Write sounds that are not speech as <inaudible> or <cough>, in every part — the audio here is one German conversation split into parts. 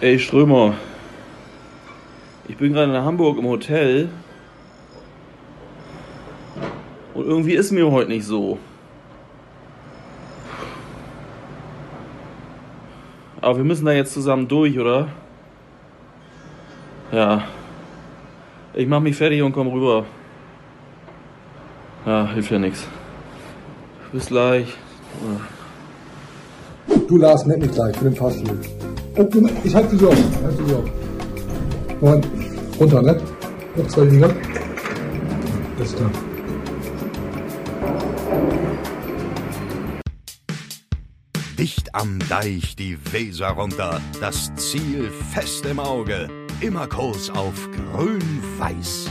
Ey Strömer, ich bin gerade in Hamburg im Hotel und irgendwie ist mir heute nicht so. Aber wir müssen da jetzt zusammen durch, oder? Ja. Ich mach mich fertig und komm rüber. Ja, hilft ja nichts. Bis gleich. Du Lars, nenn mich gleich, ich bin im Fahrstuhl. Ich halte dich auf. Ich halte dich auf. Moment, runter, ne? Noch zwei Liga. Alles klar. Dicht am Deich die Weser runter, das Ziel fest im Auge, immer Kurs auf grün-weiß.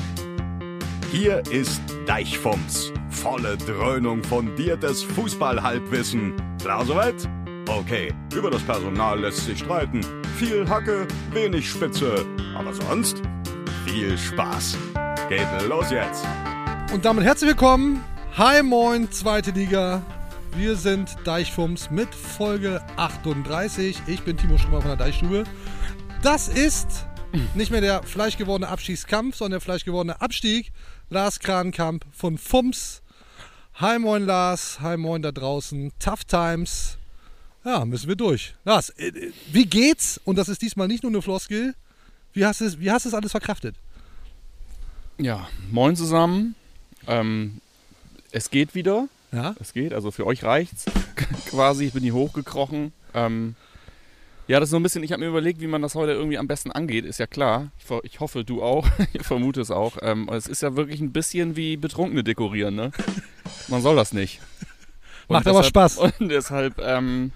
Hier ist Deichfumms, volle Dröhnung fundiertes Fußballhalbwissen. Klar soweit? Okay, über das Personal lässt sich streiten. Viel Hacke, wenig Spitze, aber sonst viel Spaß. Geht los jetzt. Und damit herzlich willkommen. Hi, moin, zweite Liga. Wir sind Deichfums mit Folge 38. Ich bin Timo Strömer von der Deichstube. Das ist nicht mehr der fleischgewordene Abstiegskampf, sondern der fleischgewordene Abstieg. Lars Krankamp von Fums. Hi, moin, Lars. Hi, moin da draußen. Tough Times. Ja, müssen wir durch. Lars, äh, äh, wie geht's? Und das ist diesmal nicht nur eine Floskel. Wie hast du es, wie hast du es alles verkraftet? Ja, moin zusammen. Ähm, es geht wieder. Ja? Es geht, also für euch reicht's <laughs> quasi. Ich bin hier hochgekrochen. Ähm, ja, das ist so ein bisschen, ich habe mir überlegt, wie man das heute irgendwie am besten angeht, ist ja klar. Ich, ich hoffe, du auch. <laughs> ich vermute es auch. Ähm, es ist ja wirklich ein bisschen wie Betrunkene dekorieren, ne? Man soll das nicht. Und Macht aber deshalb, Spaß. <laughs> Und deshalb, ähm,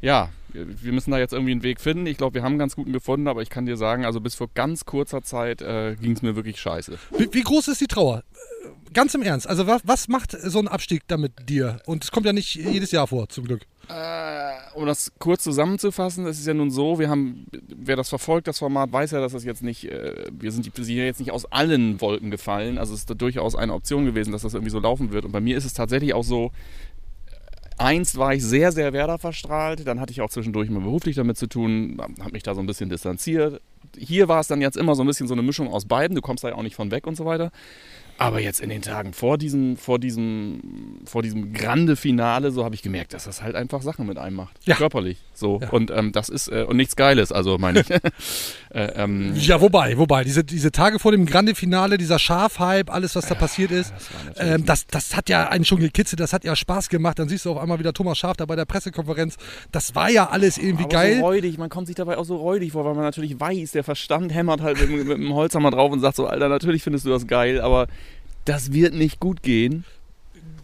ja, wir müssen da jetzt irgendwie einen Weg finden. Ich glaube, wir haben einen ganz guten gefunden, aber ich kann dir sagen, also bis vor ganz kurzer Zeit äh, ging es mir wirklich scheiße. Wie, wie groß ist die Trauer? Äh, Ganz im Ernst. Also was, was macht so ein Abstieg damit dir? Und es kommt ja nicht jedes Jahr vor, zum Glück. Äh, um das kurz zusammenzufassen, es ist ja nun so, wir haben, wer das verfolgt, das Format, weiß ja, dass das jetzt nicht, äh, wir sind die- sind jetzt nicht aus allen Wolken gefallen. Also es ist da durchaus eine Option gewesen, dass das irgendwie so laufen wird. Und bei mir ist es tatsächlich auch so, einst war ich sehr, sehr Werder verstrahlt, dann hatte ich auch zwischendurch mal beruflich damit zu tun, habe mich da so ein bisschen distanziert. Hier war es dann jetzt immer so ein bisschen so eine Mischung aus beiden, du kommst da ja auch nicht von weg und so weiter. Aber jetzt in den Tagen vor diesem, vor diesem, vor diesem grande Finale, so habe ich gemerkt, dass das halt einfach Sachen mit einem macht. Ja. Körperlich. So. Ja. Und ähm, das ist, äh, und nichts Geiles, also meine ich. <laughs> äh, ähm, Ja, wobei, wobei, diese, diese Tage vor dem Grande Finale, dieser Schafhype, alles, was da passiert ist, das ähm, das, das hat ja einen schon gekitzelt, das hat ja Spaß gemacht. Dann siehst du auf einmal wieder Thomas Schaf da bei der Pressekonferenz. Das war ja alles irgendwie aber geil. so räudig, man kommt sich dabei auch so räudig vor, weil man natürlich weiß, der Verstand hämmert halt mit, mit dem Holzhammer drauf und sagt so, Alter, natürlich findest du das geil, aber das wird nicht gut gehen.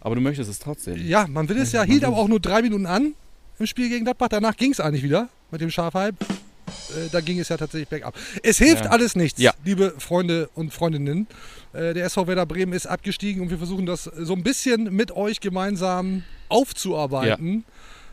Aber du möchtest es trotzdem. Ja, man will es ja, hielt aber auch nur drei Minuten an im Spiel gegen Gladbach. Danach ging es eigentlich wieder mit dem Schafhype. Äh, da ging es ja tatsächlich bergab. Es hilft Ja. alles nichts, Ja. liebe Freunde und Freundinnen. Äh, der SV Werder Bremen ist abgestiegen und wir versuchen das so ein bisschen mit euch gemeinsam aufzuarbeiten.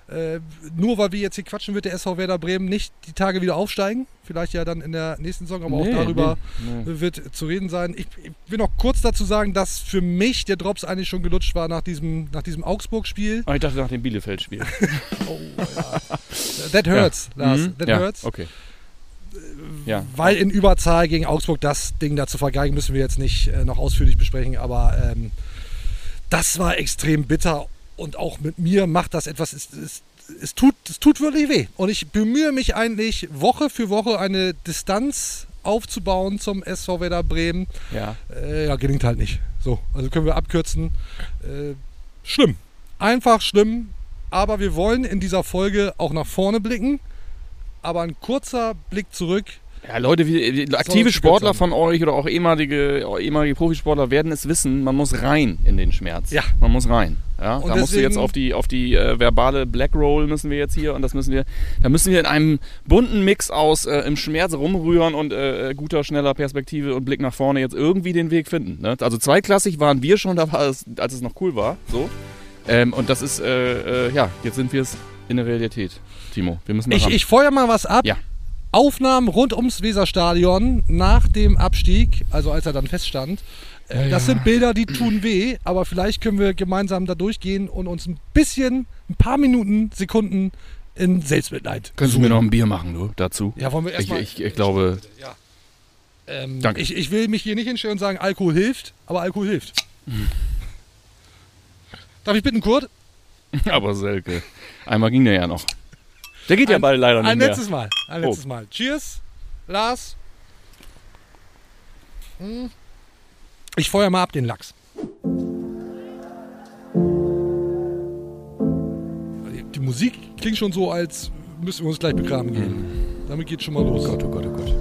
Äh, nur weil wir jetzt hier quatschen, wird der SV Werder Bremen nicht die Tage wieder aufsteigen. Vielleicht ja dann in der nächsten Saison, aber Nee, auch darüber nee, nee. wird zu reden sein. Ich, ich will noch kurz dazu sagen, dass für mich der Drops eigentlich schon gelutscht war nach diesem, nach diesem Augsburg-Spiel. Aber ich dachte nach dem Bielefeld-Spiel. <laughs> Oh, ja. That hurts, Lars. Mhm. That ja, hurts. Okay. Ja. Weil in Überzahl gegen Augsburg das Ding da zu vergeigen, müssen wir jetzt nicht äh, noch ausführlich besprechen. Aber ähm, das war extrem bitter. Und auch mit mir macht das etwas. Es, es, es, tut, es tut wirklich weh. Und ich bemühe mich eigentlich Woche für Woche eine Distanz aufzubauen zum SV Werder Bremen. Ja. Äh, ja, gelingt halt nicht. So, also können wir abkürzen. Äh, schlimm. Einfach schlimm. Aber wir wollen in dieser Folge auch nach vorne blicken. Aber ein kurzer Blick zurück. Ja, Leute, wie, aktive Sportler von euch oder auch ehemalige, ehemalige Profisportler werden es wissen, man muss rein in den Schmerz. Ja. Man muss rein. Ja, Und da musst du jetzt auf die, auf die äh, verbale Black Roll müssen wir jetzt hier und das müssen wir, da müssen wir in einem bunten Mix aus äh, im Schmerz rumrühren und äh, guter, schneller Perspektive und Blick nach vorne jetzt irgendwie den Weg finden. Ne? Also zweiklassig waren wir schon, da war es, als es noch cool war. So. Ähm, und das ist, äh, äh, ja, jetzt sind wir es in der Realität, Timo. Wir müssen da Ich, ran. ich feuer mal was ab. Ja. Aufnahmen rund ums Weserstadion nach dem Abstieg, also als er dann feststand. Äh, Das sind Bilder, die tun weh, aber vielleicht können wir gemeinsam da durchgehen und uns ein bisschen, ein paar Minuten, Sekunden in Selbstmitleid. Könntest du mir noch ein Bier machen, du, dazu? Ja, wollen wir Ich, erstmal. ich, ich glaube, ähm, Danke. Ich, ich will mich hier nicht hinstellen und sagen, Alkohol hilft, aber Alkohol hilft. Darf ich bitten, Kurt? <laughs> aber Selke. Einmal ging der ja noch. Der geht ja Ein- bald leider nicht Ein mehr. letztes Mal. Ein Oh. letztes Mal. Cheers, Lars. Hm. Ich feuer mal ab den Lachs. Die- Musik klingt schon so, als müssten wir uns gleich begraben gehen. Damit geht's schon mal los. Oh Gott, oh Gott, oh Gott.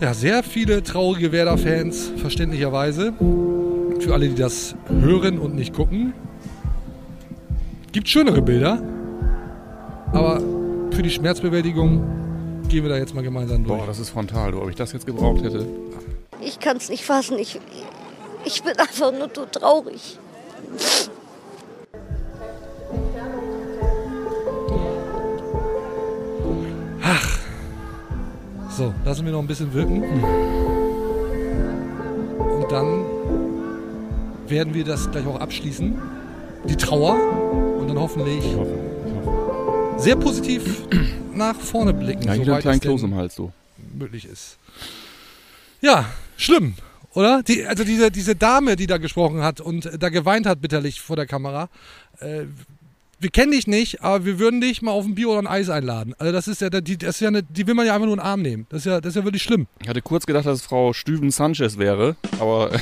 Ja, sehr viele traurige Werder-Fans, verständlicherweise. Für alle, die das hören und nicht gucken. Gibt schönere Bilder. Aber für die Schmerzbewältigung gehen wir da jetzt mal gemeinsam durch. Boah, das ist frontal, du. Ob ich das jetzt gebraucht hätte? Ich kann es nicht fassen. Ich, ich bin einfach nur so traurig. So, lassen wir noch ein bisschen wirken. Und dann werden wir das gleich auch abschließen. Die Trauer. Und dann hoffentlich sehr positiv <clears throat> nach vorne blicken. Ja, jeder kleinen Kloß im Hals, du. möglich ist. Ja, schlimm, oder? Die, also diese, diese Dame, die da gesprochen hat und da geweint hat bitterlich vor der Kamera. Äh, wir kennen dich nicht, aber wir würden dich mal auf ein Bier oder ein Eis einladen. Also das ist ja, die, das ist ja eine, die will man ja einfach nur in den Arm nehmen. Das ist ja, das ist ja wirklich schlimm. Ich hatte kurz gedacht, dass es Frau Stüven Sanchez wäre, aber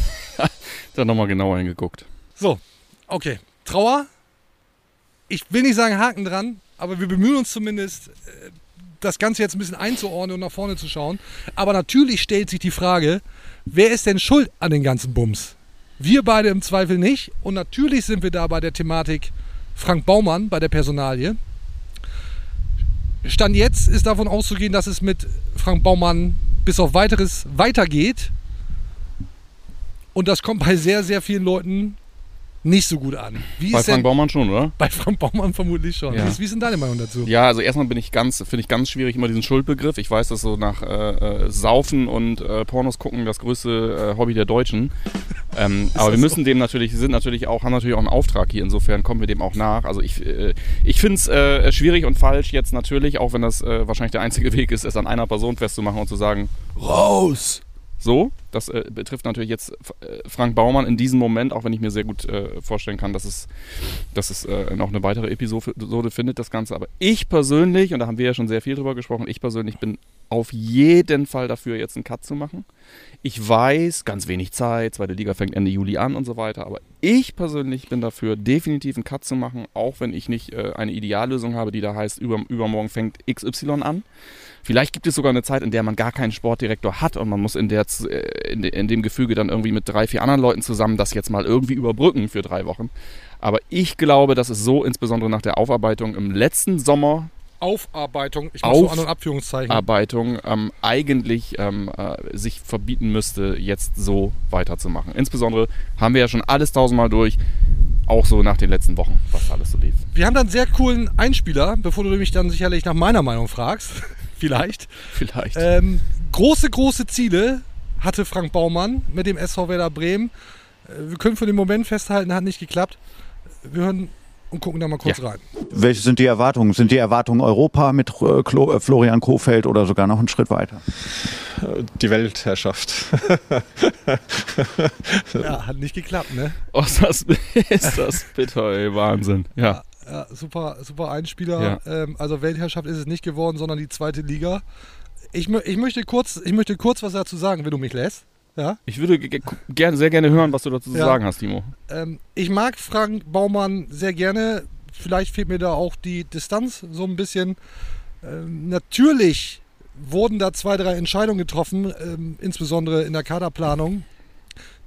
<laughs> dann nochmal genauer hingeguckt. So, okay. Trauer. Ich will nicht sagen Haken dran, aber wir bemühen uns zumindest, äh, das Ganze jetzt ein bisschen einzuordnen und nach vorne zu schauen. Aber natürlich stellt sich die Frage, wer ist denn schuld an den ganzen Bums? Wir beide im Zweifel nicht. Und natürlich sind wir da bei der Thematik Frank Baumann, bei der Personalie. Stand jetzt ist davon auszugehen, dass es mit Frank Baumann bis auf weiteres weitergeht. Und das kommt bei sehr, sehr vielen Leuten nicht so gut an. Wie Bei Frank Baumann schon, oder? bei Frank Baumann vermutlich schon. Ja. Wie ist- denn deine Meinung dazu? Ja, also erstmal bin ich ganz, finde ich ganz schwierig immer diesen Schuldbegriff. Ich weiß, dass so nach äh, äh, Saufen und äh, Pornos gucken das größte äh, Hobby der Deutschen. <laughs> Ähm, aber wir müssen dem natürlich, sind natürlich auch, haben natürlich auch einen Auftrag hier. Insofern kommen wir dem auch nach. Also ich, äh, ich finde es äh, schwierig und falsch jetzt natürlich, auch wenn das wahrscheinlich der einzige <laughs> Weg ist, es an einer Person festzumachen und zu sagen, raus! So, das äh, betrifft natürlich jetzt äh, Frank Baumann in diesem Moment, auch wenn ich mir sehr gut äh, vorstellen kann, dass es, dass es äh, noch eine weitere Episode findet, das Ganze. Aber ich persönlich, und da haben wir ja schon sehr viel drüber gesprochen, ich persönlich bin auf jeden Fall dafür, jetzt einen Cut zu machen. Ich weiß, ganz wenig Zeit, zweite Liga fängt Ende Juli an und so weiter, aber ich persönlich bin dafür, definitiv einen Cut zu machen, auch wenn ich nicht äh, eine Ideallösung habe, die da heißt, über, übermorgen fängt XY an. Vielleicht gibt es sogar eine Zeit, in der man gar keinen Sportdirektor hat und man muss in, der, äh, in, in dem Gefüge dann irgendwie mit drei, vier anderen Leuten zusammen das jetzt mal irgendwie überbrücken für drei Wochen. Aber ich glaube, dass es so, insbesondere nach der Aufarbeitung im letzten Sommer, Aufarbeitung, ich mache so An- und Abführungszeichen. Arbeitung ähm, eigentlich ähm, äh, sich verbieten müsste, jetzt so weiterzumachen. Insbesondere haben wir ja schon alles tausendmal durch, auch so nach den letzten Wochen, was alles so lief. Wir haben dann einen sehr coolen Einspieler, bevor du mich dann sicherlich nach meiner Meinung fragst. Vielleicht. Vielleicht. Ähm, große, große Ziele hatte Frank Baumann mit dem SV Werder Bremen. Äh, wir können für den Moment festhalten, hat nicht geklappt. Wir hören und gucken da mal kurz Ja. rein. Welche sind die Erwartungen? Sind die Erwartungen Europa mit äh, Klo, äh, Florian Kofeld oder sogar noch einen Schritt weiter? Die Weltherrschaft. Ja, hat nicht geklappt, ne? Oh, ist das, ist das bitter, ey, Wahnsinn. Ja. Ja, super, super Einspieler. Ähm, also Weltherrschaft ist es nicht geworden, sondern die zweite Liga. Ich, ich, möchte kurz, ich möchte kurz was dazu sagen, wenn du mich lässt. Ja? Ich würde ge- ge- gerne, sehr gerne hören, was du dazu zu Ja. sagen hast, Timo. Ähm, ich mag Frank Baumann sehr gerne. Vielleicht fehlt mir da auch die Distanz so ein bisschen. Ähm, natürlich wurden da zwei, drei Entscheidungen getroffen, ähm, insbesondere in der Kaderplanung,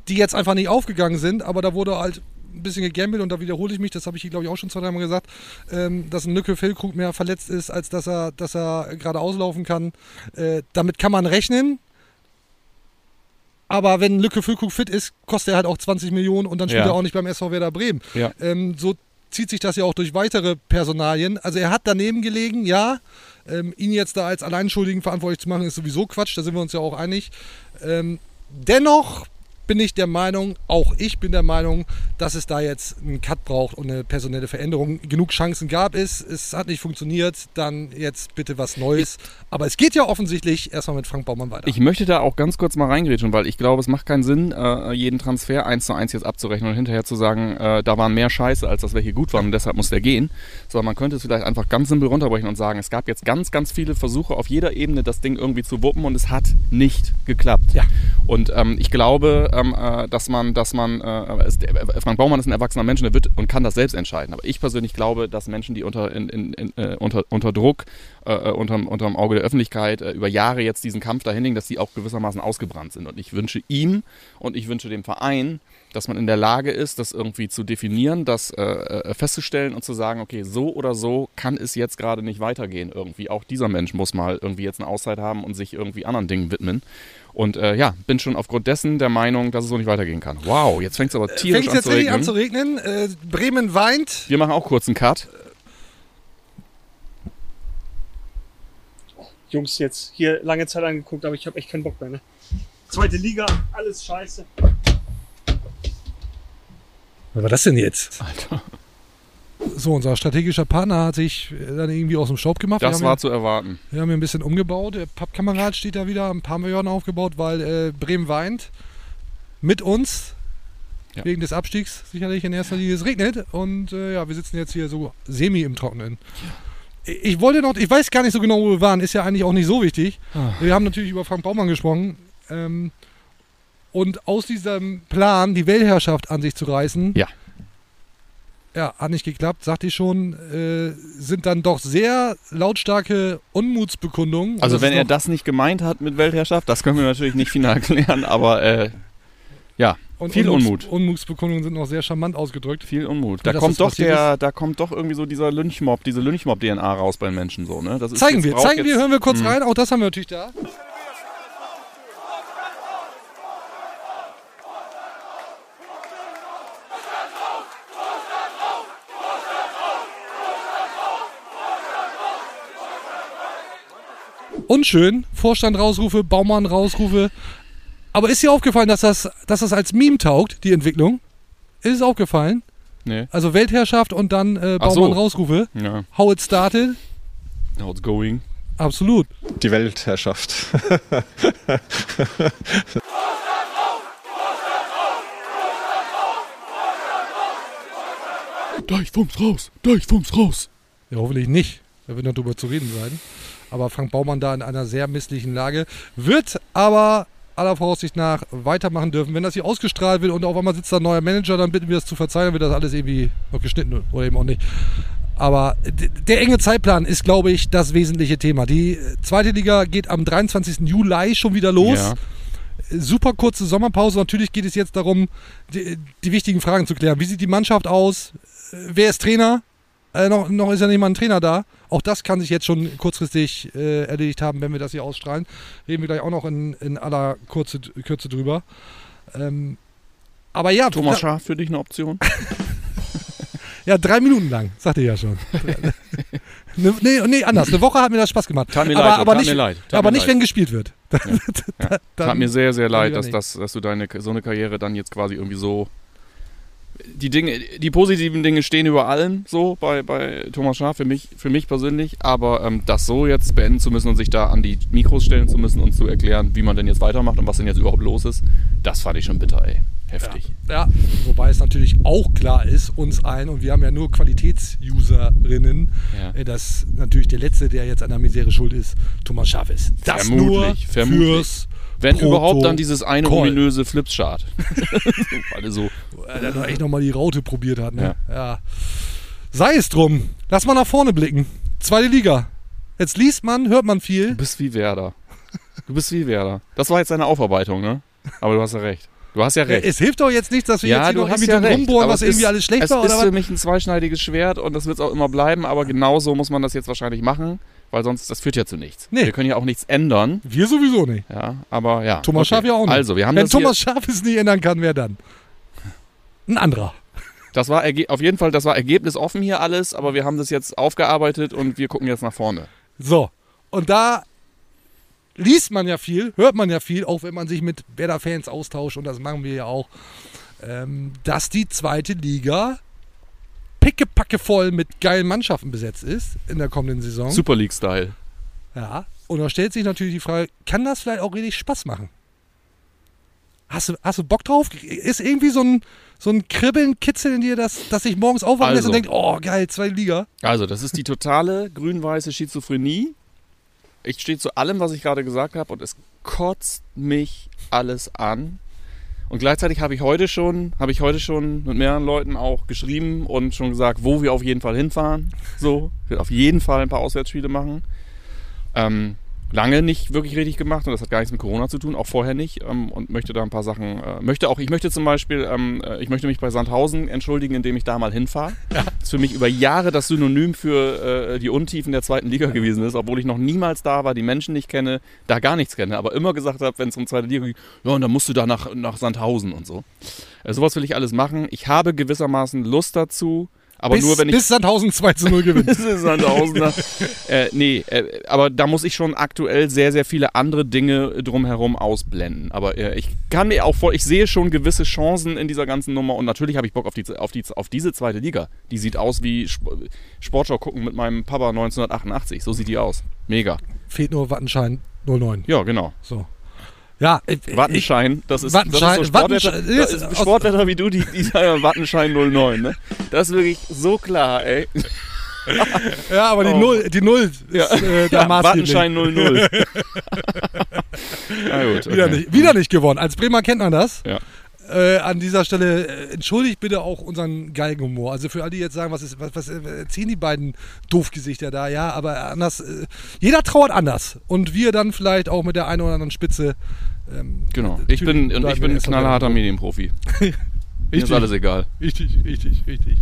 die jetzt einfach nicht aufgegangen sind, aber da wurde halt ein bisschen gegambelt und da wiederhole ich mich, das habe ich glaube ich auch schon zwei, dreimal gesagt, ähm, dass ein Lücke Füllkrug mehr verletzt ist, als dass er, dass er gerade auslaufen kann. Äh, damit kann man rechnen. Aber wenn Lücke Füllkrug fit ist, kostet er halt auch 20 Millionen und dann spielt Ja. er auch nicht beim SV Werder Bremen. Ja. Ähm, so zieht sich das ja auch durch weitere Personalien. Also er hat daneben gelegen, ja. Ähm, ihn jetzt da als Alleinschuldigen verantwortlich zu machen, ist sowieso Quatsch, da sind wir uns ja auch einig. Ähm, dennoch bin ich der Meinung, auch ich bin der Meinung, dass es da jetzt einen Cut braucht und eine personelle Veränderung. Genug Chancen gab es, es hat nicht funktioniert, dann jetzt bitte was Neues. Aber es geht ja offensichtlich erstmal mit Frank Baumann weiter. Ich möchte da auch ganz kurz mal reingrätschen, weil ich glaube, es macht keinen Sinn, äh, jeden Transfer eins zu eins jetzt abzurechnen und hinterher zu sagen, äh, da waren mehr Scheiße, als dass welche gut waren und deshalb muss der gehen. Sondern man könnte es vielleicht einfach ganz simpel runterbrechen und sagen, es gab jetzt ganz, ganz viele Versuche auf jeder Ebene, das Ding irgendwie zu wuppen und es hat nicht geklappt. Ja. Und ähm, ich glaube, ähm, äh, dass man, dass man, äh, es, der, Frank Baumann ist ein erwachsener Mensch und wird und kann das selbst entscheiden. Aber ich persönlich glaube, dass Menschen, die unter, in, in, in, äh, unter, unter Druck, äh, unterm, unterm Auge der Öffentlichkeit äh, über Jahre jetzt diesen Kampf dahin legen, dass die auch gewissermaßen ausgebrannt sind. Und ich wünsche ihm und ich wünsche dem Verein, dass man in der Lage ist, das irgendwie zu definieren, das äh, äh, festzustellen und zu sagen, okay, so oder so kann es jetzt gerade nicht weitergehen irgendwie. Auch dieser Mensch muss mal irgendwie jetzt eine Auszeit haben und sich irgendwie anderen Dingen widmen. Und äh, ja, bin schon aufgrund dessen der Meinung, dass es so nicht weitergehen kann. Wow, jetzt fängt es aber tierisch Fängt an jetzt zu richtig regnen. an zu regnen. Äh, Bremen weint. Wir machen auch kurz einen Cut. Jungs jetzt hier lange Zeit angeguckt, aber ich habe echt keinen Bock mehr. Ne? Zweite Liga, alles scheiße. Was war das denn jetzt? Alter, So, unser strategischer Partner hat sich dann irgendwie aus dem Staub gemacht. das war haben zu erwarten. wir haben hier ein bisschen umgebaut. Der Pappkamerad steht da wieder, ein paar Millionen aufgebaut, weil äh, Bremen weint. Mit uns. Ja. Wegen des Abstiegs sicherlich in erster Linie. Es regnet und äh, ja, wir sitzen jetzt hier so semi im Trockenen. Ich wollte noch, ich weiß gar nicht so genau, wo wir waren, ist ja eigentlich auch nicht so wichtig. Ah. Wir haben natürlich über Frank Baumann gesprochen. Ähm, und aus diesem Plan, die Weltherrschaft an sich zu reißen, Ja. Ja, hat nicht geklappt, sagte ich schon, äh, sind dann doch sehr lautstarke Unmutsbekundungen. Also wenn er das nicht gemeint hat mit Weltherrschaft, das können wir natürlich nicht final <laughs> klären, aber äh, ja, und viel Unmuts- Unmut. Unmutsbekundungen sind noch sehr charmant ausgedrückt. Viel Unmut. Da kommt doch der, da kommt doch irgendwie so dieser Lynchmob, diese Lynchmob-DNA raus bei den Menschen so, ne? Das ist Zeigen wir, zeigen wir, hören wir kurz Mhm. rein. Auch das haben wir natürlich da. Unschön, Vorstand rausrufe, Baumann rausrufe. Aber ist dir aufgefallen, dass das, dass das als Meme taugt, die Entwicklung? Ist es aufgefallen? Nee. Also Weltherrschaft und dann äh, Ach so. Baumann rausrufe. Ja, How it started? how it's going. Absolut. Die Weltherrschaft. Deichfums raus, Deichfums raus. Ja, hoffentlich nicht. Da wird noch drüber zu reden sein. Aber Frank Baumann da in einer sehr misslichen Lage. Wird aber aller Voraussicht nach weitermachen dürfen. Wenn das hier ausgestrahlt wird und auf einmal sitzt da ein neuer Manager, dann bitten wir das zu verzeihen, dann wird das alles irgendwie noch geschnitten oder eben auch nicht. Aber der enge Zeitplan ist, glaube ich, das wesentliche Thema. Die zweite Liga geht am 23. Juli schon wieder los. Ja. Super kurze Sommerpause. Natürlich geht es jetzt darum, die, die wichtigen Fragen zu klären. Wie sieht die Mannschaft aus? Wer ist Trainer? Äh, noch, noch ist ja nicht mal ein Trainer da. Auch das kann sich jetzt schon kurzfristig äh, erledigt haben, wenn wir das hier ausstrahlen. Reden wir gleich auch noch in, in aller Kurze, Kürze drüber. Ähm, aber ja, Thomas Schaaf für dich eine Option? <laughs> ja, drei Minuten lang, sagte ich ja schon. <laughs> ne, nee, nee, anders. Eine Woche hat mir das Spaß gemacht. Tat mir aber, leid, aber tat nicht, mir leid, aber nicht, leid. wenn gespielt wird. Ja. <laughs> Dann- Tat mir sehr, sehr leid, dass, das, dass du deine so eine Karriere dann jetzt quasi irgendwie so. Die Dinge, die positiven Dinge stehen über allem, so bei, bei Thomas Schaaf, für mich, für mich persönlich, aber ähm, das so jetzt beenden zu müssen und sich da an die Mikros stellen zu müssen und zu erklären, wie man denn jetzt weitermacht und was denn jetzt überhaupt los ist, das fand ich schon bitter, ey. Heftig. Ja, wobei es natürlich auch klar ist, uns allen, und wir haben ja nur Qualitätsusererinnen, Ja. äh, dass natürlich der Letzte, der jetzt an der Misere schuld ist, Thomas Schaaf ist. Das nur Vermutlich, vermutlich. fürs Wenn Protokoll. überhaupt dann dieses eine ominöse Flipschart. Alle <laughs> so. Weil er doch echt nochmal die Raute probiert hat. Ne? Ja. Sei es drum. Lass mal nach vorne blicken. Zweite Liga. Jetzt liest man, hört man Du viel. bist wie Werder. Du bist wie Werder. Das war jetzt deine Aufarbeitung, ne? Aber du hast ja recht. Du hast ja recht. Es hilft doch jetzt nicht, dass wir jetzt ja, hier du noch irgendwie ja rumbohren, was irgendwie ist, alles schlecht es war. ist Oder für was? mich ein zweischneidiges Schwert und das wird es auch immer bleiben, aber genauso muss man das jetzt wahrscheinlich machen, weil sonst, das führt ja zu nichts. Nee. Wir können ja auch nichts ändern, Wir sowieso nicht. ja, aber ja. Thomas okay. Schaaf ja auch nicht. Also, wir haben Wenn Thomas hier, Schaaf es nicht ändern kann, wer dann? Ein anderer. das war auf jeden Fall, das war ergebnisoffen hier alles, aber wir haben das jetzt aufgearbeitet und wir gucken jetzt nach vorne. So, und da liest man ja viel, hört man ja viel, auch wenn man sich mit Werder-Fans austauscht, und das machen wir ja auch, ähm, dass die zweite Liga pickepacke voll mit geilen Mannschaften besetzt ist in der kommenden Saison. Super League-Style. Ja. Und da stellt sich natürlich die Frage, kann das vielleicht auch richtig Spaß machen? Hast du, hast du Bock drauf? Ist irgendwie so ein, so ein Kribbeln, Kitzeln in dir, dass, dass sich morgens aufwachen lässt Also. und denkt, oh geil, zweite Liga. Also, das ist die totale grün-weiße Schizophrenie. Ich stehe zu allem, was ich gerade gesagt habe, und es kotzt mich alles an. Und gleichzeitig habe ich heute schon, habe ich heute schon mit mehreren Leuten auch geschrieben und schon gesagt, wo wir auf jeden Fall hinfahren. So, ich will auf jeden Fall ein paar Auswärtsspiele machen. Ähm, lange nicht wirklich richtig gemacht und das hat gar nichts mit Corona zu tun, auch vorher nicht ähm, und möchte da ein paar Sachen, äh, möchte auch, ich möchte zum Beispiel, ähm, äh, ich möchte mich bei Sandhausen entschuldigen, indem ich da mal hinfahre. <laughs> Das ist für mich über Jahre das Synonym für äh, die Untiefen der zweiten Liga gewesen ist, obwohl ich noch niemals da war, die Menschen nicht kenne, da gar nichts kenne, aber immer gesagt habe, wenn es um zweite Liga geht, ja und dann musst du da nach, nach Sandhausen und so. Äh, sowas will ich alles machen. Ich habe gewissermaßen Lust dazu, aber bis, nur wenn ich bis Sandhausen 2 zu 0 gewinnt. <laughs> das ist Sandhausener. <laughs> äh, nee, äh, aber da muss ich schon aktuell sehr, sehr viele andere Dinge drumherum ausblenden. Aber äh, ich kann mir auch vor, ich sehe schon gewisse Chancen in dieser ganzen Nummer und natürlich habe ich Bock auf, die, auf, die, auf diese zweite Liga. Die sieht aus wie Sp Sportschau gucken mit meinem Papa 1988. So sieht die aus. Mega. Fehlt nur Wattenschein 09. Ja, genau. So. Ja, äh, Wattenschein, das ist, Wattenschein- das ist so Sportwetter, das ist Sportwetter wie du, die, die sagen Wattenschein 09, ne? Das ist wirklich so klar, ey. Ja, aber die Oh. Null, die Null ist Ja, äh, da ja maßgeblich. Wattenschein 00. <laughs> Na gut, Wieder, okay. nicht, wieder nicht gewonnen. Als Bremer kennt man das. Ja. Äh, an dieser Stelle äh, entschuldigt bitte auch unseren Galgenhumor. Also für alle, die jetzt sagen, was, ist, was, was äh, erzählen die beiden Doofgesichter da? Ja, aber anders. Äh, jeder trauert anders. Und wir dann vielleicht auch mit der einen oder anderen Spitze. Ähm, Genau. Ich bin, und ich bin ein knallharter. Medienprofi. <laughs> Mir ist alles egal. Richtig, richtig, richtig.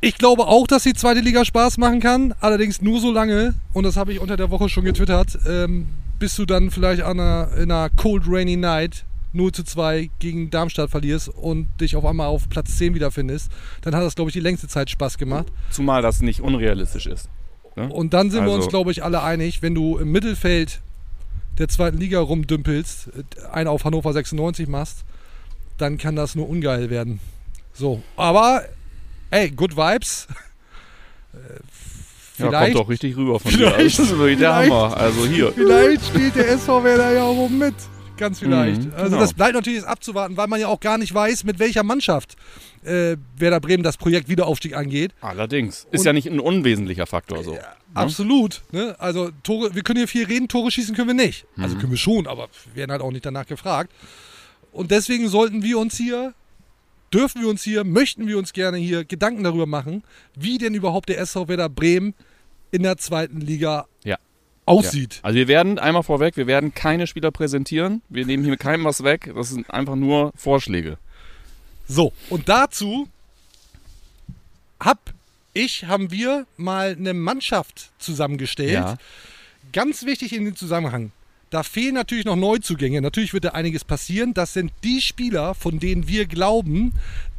Ich glaube auch, dass die zweite Liga Spaß machen kann, allerdings nur so lange, und das habe ich unter der Woche schon getwittert, ähm, bis du dann vielleicht an einer, in einer Cold Rainy Night 0 zu 2 gegen Darmstadt verlierst und dich auf einmal auf Platz 10 wiederfindest. Dann hat das, glaube ich, die längste Zeit Spaß gemacht. Zumal das nicht unrealistisch ist. Ne? Und dann sind wir uns, Also- glaube ich, alle einig, wenn du im Mittelfeld der zweiten Liga rumdümpelst, einen auf Hannover 96 machst, dann kann das nur ungeil werden. So, aber ey, good vibes. <laughs> Äh, Ja, Vielleicht, kommt doch richtig rüber von dir. vielleicht- Das ist wirklich der Hammer. Also hier. vielleicht spielt der SV Werder ja auch oben mit. Ganz vielleicht. Mhm, also genau. das bleibt natürlich jetzt abzuwarten, weil man ja auch gar nicht weiß, mit welcher Mannschaft äh, Werder Bremen das Projekt Wiederaufstieg angeht. Allerdings. Ist Und- ja nicht ein unwesentlicher Faktor so. Absolut. Ne? Also Tore, wir können hier viel reden, Tore schießen können wir nicht. Mhm. Also können wir schon, aber wir werden halt auch nicht danach gefragt. Und deswegen sollten wir uns hier, dürfen wir uns hier, möchten wir uns gerne hier Gedanken darüber machen, wie denn überhaupt der SV Werder Bremen in der zweiten Liga. Aussieht. Ja. Also wir werden, einmal vorweg, wir werden keine Spieler präsentieren. Wir nehmen hier mit keinem was weg. Das sind einfach nur Vorschläge. So, und dazu hab ich, haben wir mal eine Mannschaft zusammengestellt. Ja. Ganz wichtig in dem Zusammenhang. Da fehlen natürlich noch Neuzugänge. Natürlich wird da einiges passieren. Das sind die Spieler, von denen wir glauben,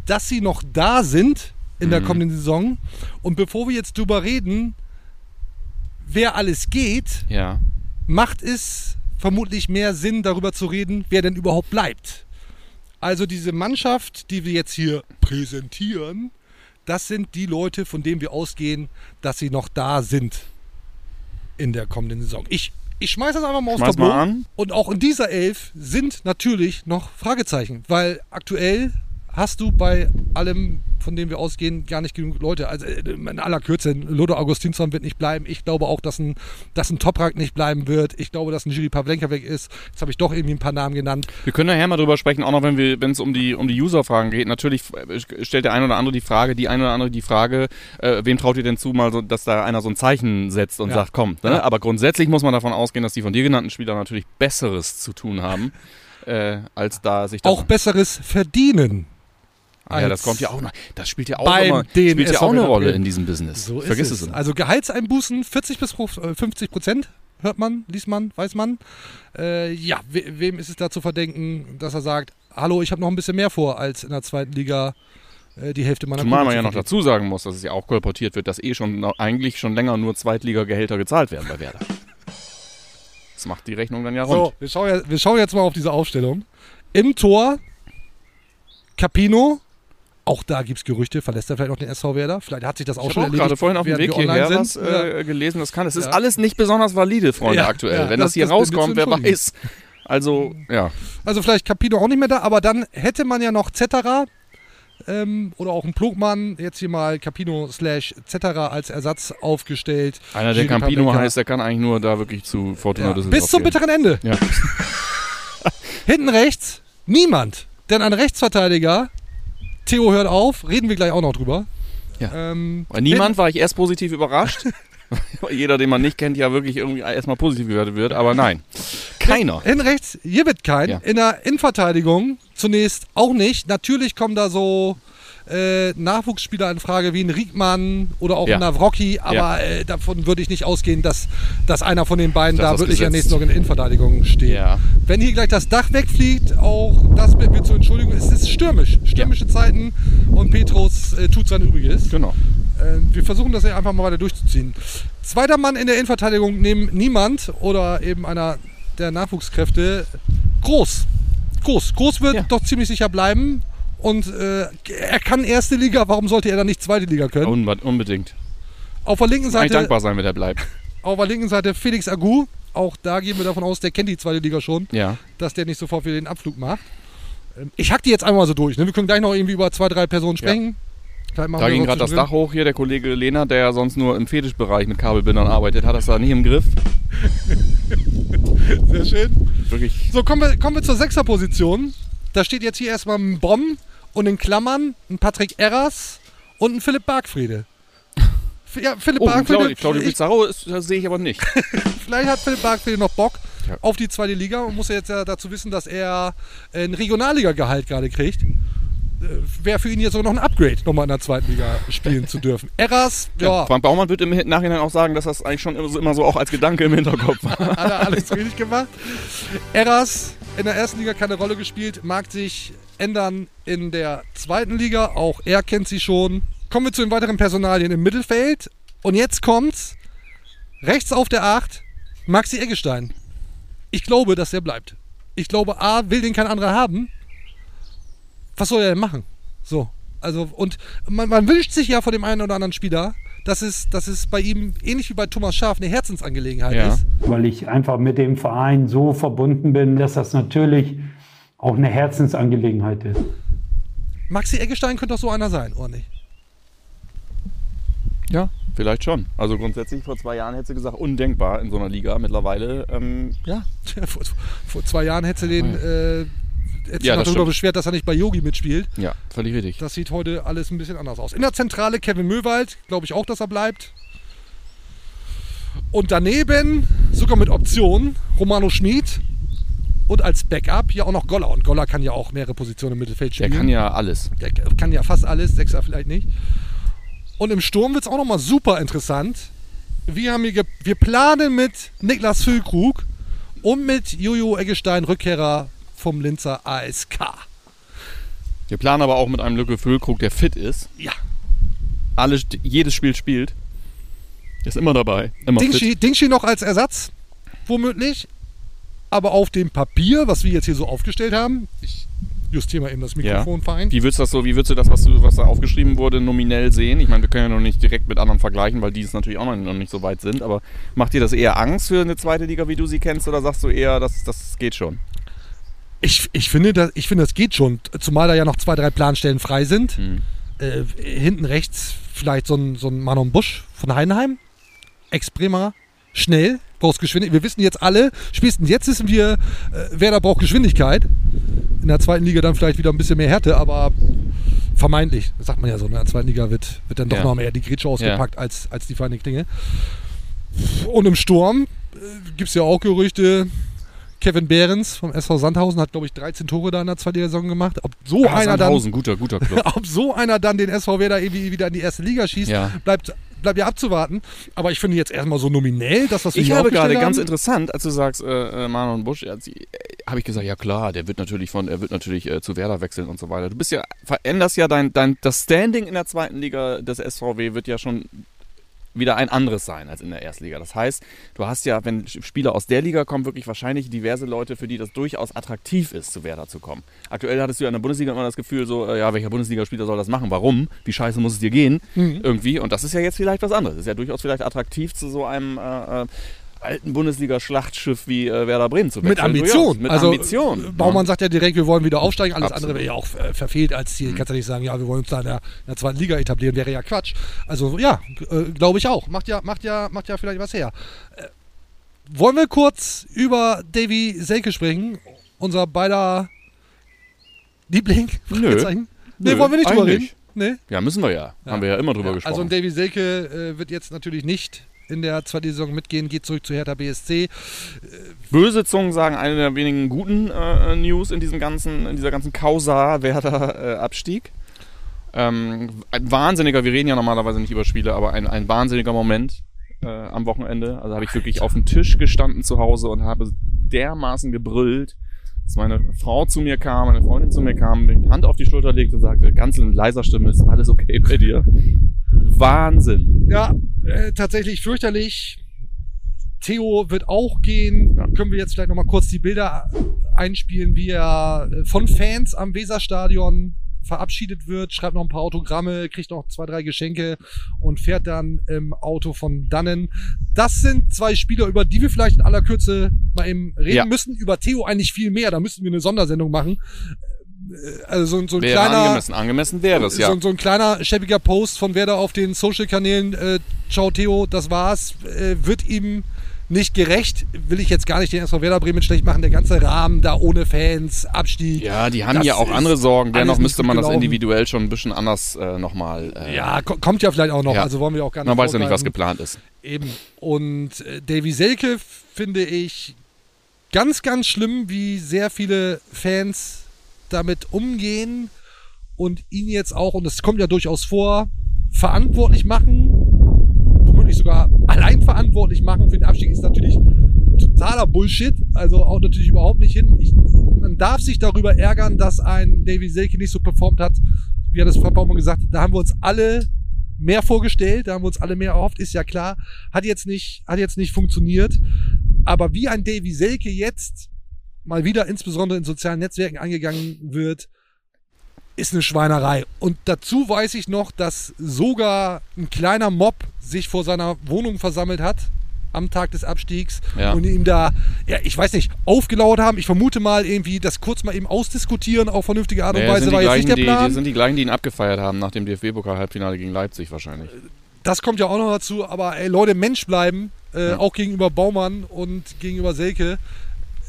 dass sie noch da sind in der kommenden Saison. Und bevor wir jetzt drüber reden, wer alles geht, Ja. macht es vermutlich mehr Sinn, darüber zu reden, wer denn überhaupt bleibt. Also diese Mannschaft, die wir jetzt hier präsentieren, das sind die Leute, von denen wir ausgehen, dass sie noch da sind in der kommenden Saison. Ich, ich schmeiß das einfach mal aufs Schmeiß Tableau. mal an. Und auch in dieser Elf sind natürlich noch Fragezeichen, weil aktuell hast du bei allem, von dem wir ausgehen, gar nicht genug Leute. Also äh, in aller Kürze, Lodo Augustinsson wird nicht bleiben. Ich glaube auch, dass ein, dass ein Toprak nicht bleiben wird. Ich glaube, dass ein Jiri Pavlenka weg ist. Jetzt habe ich doch irgendwie ein paar Namen genannt. Wir können nachher mal drüber sprechen, auch noch wenn wir, wenn es um die um die User-Fragen geht. Natürlich äh, stellt der eine oder andere die Frage, die eine oder andere die Frage, äh, wem traut ihr denn zu, mal so, dass da einer so ein Zeichen setzt und Ja. sagt, komm. Ne? Ja. Aber grundsätzlich muss man davon ausgehen, dass die von dir genannten Spieler natürlich Besseres zu tun haben, äh, als da sich das Auch Besseres verdienen. Ah, ja, das kommt ja auch noch. Das spielt ja auch immer, spielt ja auch eine Rolle in diesem Business. So ist Vergiss es. es. nicht. Also Gehaltseinbußen 40 bis 50 Prozent. Hört man, liest man, weiß man. Äh, ja, we wem ist es da zu verdenken, dass er sagt, hallo, ich habe noch ein bisschen mehr vor, als in der zweiten Liga äh, die Hälfte meiner Zumal man ja noch dazu sagen muss, dass es ja auch kolportiert wird, dass eh schon eigentlich schon länger nur Zweitliga-Gehälter gezahlt werden bei Werder. Das macht die Rechnung dann ja rund. So, wir schauen, ja- wir schauen jetzt mal auf diese Aufstellung. Im Tor Capino. Auch da gibt es Gerüchte. Verlässt er vielleicht noch den SV Werder? Vielleicht hat sich das auch Ich schon auch erledigt. gerade vorhin auf dem Weg hierher was sind. äh, gelesen, das kann. Es ist Ja. alles nicht besonders valide, Freunde, Ja, aktuell. Wenn das- das, hier das rauskommt, wer weiß. Also, ja. Also vielleicht Capino auch nicht mehr da, aber dann hätte man ja noch Zetterer ähm, oder auch einen Plugmann, jetzt hier mal Capino slash Zetterer als Ersatz aufgestellt. Einer, der Giri Campino Pavlenka. heißt, der kann eigentlich nur da wirklich zu Fortuna Ja, Düsseldorf bis zum gehen. bitteren Ende. Ja. <laughs> Hinten rechts niemand, denn ein Rechtsverteidiger, Theo hört auf, reden wir gleich auch noch drüber. Ja. Ähm, Bei niemand war ich erst positiv überrascht. <laughs> Jeder, den man nicht kennt, ja wirklich irgendwie erstmal positiv gewertet wird, aber nein. Keiner. Hinten rechts, hier wird kein. Ja. In der Innenverteidigung zunächst auch nicht. Natürlich kommen da so äh, Nachwuchsspieler in Frage wie ein Riekmann oder auch Ja. ein Navrocky, aber Ja. äh, davon würde ich nicht ausgehen, dass, dass einer von den beiden Das da wirklich gesetzt. nächstes noch in der Innenverteidigung steht. Ja. Wenn hier gleich das Dach wegfliegt, auch das bitten wir zur Entschuldigung, es ist stürmisch. Stürmische Zeiten und Petrus äh, tut sein Übriges. Genau. Äh, wir versuchen das einfach mal weiter durchzuziehen. Zweiter Mann in der Innenverteidigung neben niemand oder eben einer der Nachwuchskräfte. Groß. Groß. Groß wird doch ziemlich sicher bleiben. Und äh, er kann erste Liga, warum sollte er dann nicht zweite Liga können? Unbe unbedingt. Auf der linken Seite, dankbar sein, wenn er bleibt. auf der linken Seite Felix Agu. Auch da gehen wir davon aus, der kennt die zweite Liga schon, Ja. dass der nicht sofort wieder den Abflug macht. Ähm, Ich hack die jetzt einmal so durch. Ne? Wir können gleich noch irgendwie über zwei, drei Personen sprechen. Machen Da ging gerade das. Dach hoch hier. Der Kollege Lena, der ja sonst nur im Fetischbereich mit Kabelbindern arbeitet, hat das da nicht im Griff. <laughs> Sehr schön. Wirklich. So, kommen wir, kommen wir zur Sechserposition. Da steht jetzt hier erstmal ein Bomb und in Klammern ein Patrick Erras und ein Philipp Bargfriede. Ja, Philipp Oh, Bargfriede. Claudio, Pizarro sehe ich aber nicht. <laughs> vielleicht hat Philipp Bargfriede noch Bock Ja. auf die zweite Liga und muss ja jetzt ja dazu wissen, dass er ein Regionalliga-Gehalt gerade kriegt. Wäre für ihn jetzt sogar noch ein Upgrade, nochmal in der zweiten Liga spielen zu dürfen. <laughs> Erras, ja, Frank Baumann wird im Nachhinein auch sagen, dass das eigentlich schon immer so, immer so auch als Gedanke im Hinterkopf war. hat er alles richtig gemacht. Eras in der ersten Liga keine Rolle gespielt, mag sich ändern in der zweiten Liga. Auch er kennt sie schon. Kommen wir zu den weiteren Personalien im Mittelfeld. Und jetzt kommt's. Rechts auf der 8, Maxi Eggestein. Ich glaube, dass er bleibt. Ich glaube, A, will den kein anderer haben. Was soll er denn machen? So. Also, und man, man wünscht sich ja von dem einen oder anderen Spieler, dass es, dass es bei ihm, ähnlich wie bei Thomas Schaaf, eine Herzensangelegenheit Ja. ist. weil ich einfach mit dem Verein so verbunden bin, dass das natürlich auch eine Herzensangelegenheit ist. Maxi Eggestein könnte doch so einer sein, oder nicht? Ja, vielleicht schon. Also grundsätzlich vor zwei Jahren hätte sie gesagt, undenkbar in so einer Liga. Mittlerweile, ähm, ja. <laughs> vor, vor zwei Jahren hätte sie den äh, hätte Ja, das darüber stimmt. beschwert, dass er nicht bei Yogi mitspielt. Ja, völlig richtig. Das sieht heute alles ein bisschen anders aus. In der Zentrale Kevin Möwald, glaube ich auch, dass er bleibt. Und daneben, sogar mit Option, Romano Schmid. Und als Backup ja auch noch Goller. Und Goller kann ja auch mehrere Positionen im Mittelfeld Der spielen. kann ja alles. Der kann ja fast alles, Sechser vielleicht nicht. Und im Sturm wird es auch nochmal super interessant. Wir, haben hier wir planen mit Niklas Füllkrug und mit Jojo Eggestein, Rückkehrer vom Linzer ASK. Wir planen aber auch mit einem Lücke Füllkrug, der fit ist. Ja. Alles, jedes Spiel spielt. Ist immer dabei. Immer fit. Dingschi, Dingschi noch als Ersatz, womöglich. Aber auf dem Papier, was wir jetzt hier so aufgestellt haben, ich justiere mal eben das Mikrofon fein. Wie würdest du das so, wie würdest du das, was, du, was da aufgeschrieben wurde, nominell sehen? Ich meine, wir können ja noch nicht direkt mit anderen vergleichen, weil die es natürlich auch noch, noch nicht so weit sind. Aber macht dir das eher Angst für eine zweite Liga, wie du sie kennst, oder sagst du eher, das, das geht schon? Ich, ich, finde, das, ich finde, das geht schon. Zumal da ja noch zwei, drei Planstellen frei sind. Mhm. Äh, hinten rechts vielleicht so ein, so ein Manon Busch von Heidenheim. Ex-Bremer. Schnell, brauchst Geschwindigkeit. Wir wissen jetzt alle, spätestens jetzt wissen wir, äh, wer da braucht Geschwindigkeit. In der zweiten Liga dann vielleicht wieder ein bisschen mehr Härte, aber vermeintlich, das sagt man ja so, in der zweiten Liga wird, wird dann doch Ja. noch mehr die Grätsche ausgepackt als, als die feinen Dinge. Und im Sturm äh, gibt es ja auch Gerüchte, Kevin Behrens vom SV Sandhausen hat, glaube ich, 13 Tore da in der zweiten Saison gemacht. Ob so, Ah, einer dann, guter, guter <laughs> ob so einer dann den SV Werder irgendwie wieder in die erste Liga schießt, Ja. bleibt, bleibt ja abzuwarten. Aber ich finde jetzt erstmal so nominell, das, was wir Ich habe gerade aufgestellt ganz haben, interessant, als du sagst, äh, äh, Manon Busch, äh, habe ich gesagt, ja klar, der wird natürlich von, er wird natürlich äh, zu Werder wechseln und so weiter. Du bist ja, veränderst ja dein, dein, das Standing in der zweiten Liga des SVW wird ja schon wieder ein anderes sein als in der Erstliga. Das heißt, du hast ja, wenn Spieler aus der Liga kommen, wirklich wahrscheinlich diverse Leute, für die das durchaus attraktiv ist, zu Werder zu kommen. Aktuell hattest du ja in der Bundesliga immer das Gefühl, so, äh, ja, welcher Bundesligaspieler soll das machen? Warum? Wie scheiße muss es dir gehen? Mhm. Irgendwie. Und das ist ja jetzt vielleicht was anderes. Das ist ja durchaus vielleicht attraktiv zu so einem äh, äh, alten Bundesliga-Schlachtschiff wie äh, Werder Bremen zu wechseln. Mit Ambition. Mit also, Ambition. äh, Baumann sagt ja direkt, wir wollen wieder aufsteigen. Alles Absolut. andere wäre ja auch äh, verfehlt als Ziel. Kannst ja nicht sagen, ja, wir wollen uns da in der, in der zweiten Liga etablieren. Wäre ja Quatsch. Also ja, äh, glaube ich auch. Macht ja, macht ja, macht ja vielleicht was her. Äh, wollen wir kurz über Davy Selke sprechen? Unser beider Liebling? Nö. Nee, wollen wir nicht drüber reden? Nee? Ja, müssen wir ja. Haben wir ja immer drüber Ja, gesprochen. Also Davy Selke äh, wird jetzt natürlich nicht in der zweiten Saison mitgehen, geht zurück zu Hertha BSC. Böse Zungen sagen, eine der wenigen guten äh, News in, diesem ganzen, in dieser ganzen Causa Werder äh, Abstieg. Ähm, ein wahnsinniger, wir reden ja normalerweise nicht über Spiele, aber ein, ein wahnsinniger Moment äh, am Wochenende. Also habe ich wirklich auf dem Tisch gestanden zu Hause und habe dermaßen gebrüllt, dass meine Frau zu mir kam, meine Freundin zu mir kam, mir die Hand auf die Schulter legte und sagte, ganz in leiser Stimme, ist alles okay bei dir? Wahnsinn. Ja, äh, tatsächlich fürchterlich. Theo wird auch gehen. Können wir jetzt vielleicht nochmal kurz die Bilder einspielen, wie er äh, von Fans am Weserstadion verabschiedet wird, schreibt noch ein paar Autogramme, kriegt noch zwei, drei Geschenke und fährt dann im Auto von dannen. Das sind zwei Spieler, über die wir vielleicht in aller Kürze mal eben reden Ja. müssen. Über Theo eigentlich viel mehr, da müssten wir eine Sondersendung machen. Äh, Also so, so ein Wäre kleiner... angemessen, angemessen wäre es, ja. So, so ein kleiner schäbiger Post von Werder auf den Social-Kanälen. Äh, Ciao Theo, das war's. Äh, wird ihm nicht gerecht. Will ich jetzt gar nicht den SV Werder Bremen schlecht machen. Der ganze Rahmen da ohne Fans, Abstieg. Ja, die haben ja auch andere Sorgen. Dennoch müsste man das individuell schon ein bisschen anders äh, nochmal. Äh, Ja, ko- kommt ja vielleicht auch noch. Ja. Also wollen wir auch gar nicht Man weiß ja nicht, was geplant ist. Eben. Und äh, Davy Selke finde ich ganz, ganz schlimm, wie sehr viele Fans damit umgehen und ihn jetzt auch, und das kommt ja durchaus vor, verantwortlich machen, womöglich sogar verantwortlich machen für den Abstieg, ist natürlich totaler Bullshit. Also auch natürlich überhaupt nicht hin. Ich, man darf sich darüber ärgern, dass ein Davy Selke nicht so performt hat, wie hat es Frau Baumann gesagt, da haben wir uns alle mehr vorgestellt, da haben wir uns alle mehr erhofft, ist ja klar. Hat jetzt nicht, hat jetzt nicht funktioniert. Aber wie ein Davy Selke jetzt mal wieder insbesondere in sozialen Netzwerken angegangen wird, ist eine Schweinerei. Und dazu weiß ich noch, dass sogar ein kleiner Mob sich vor seiner Wohnung versammelt hat am Tag des Abstiegs Ja. und ihm da, ja, ich weiß nicht, aufgelauert haben. Ich vermute mal irgendwie das kurz mal eben ausdiskutieren auf vernünftige Art und Naja, Weise war die jetzt nicht der die, Plan. die sind die gleichen, die ihn abgefeiert haben nach dem DFB-Pokal-Halbfinale gegen Leipzig wahrscheinlich. Das kommt ja auch noch dazu, aber ey, Leute, Mensch bleiben, äh, Ja. auch gegenüber Baumann und gegenüber Selke.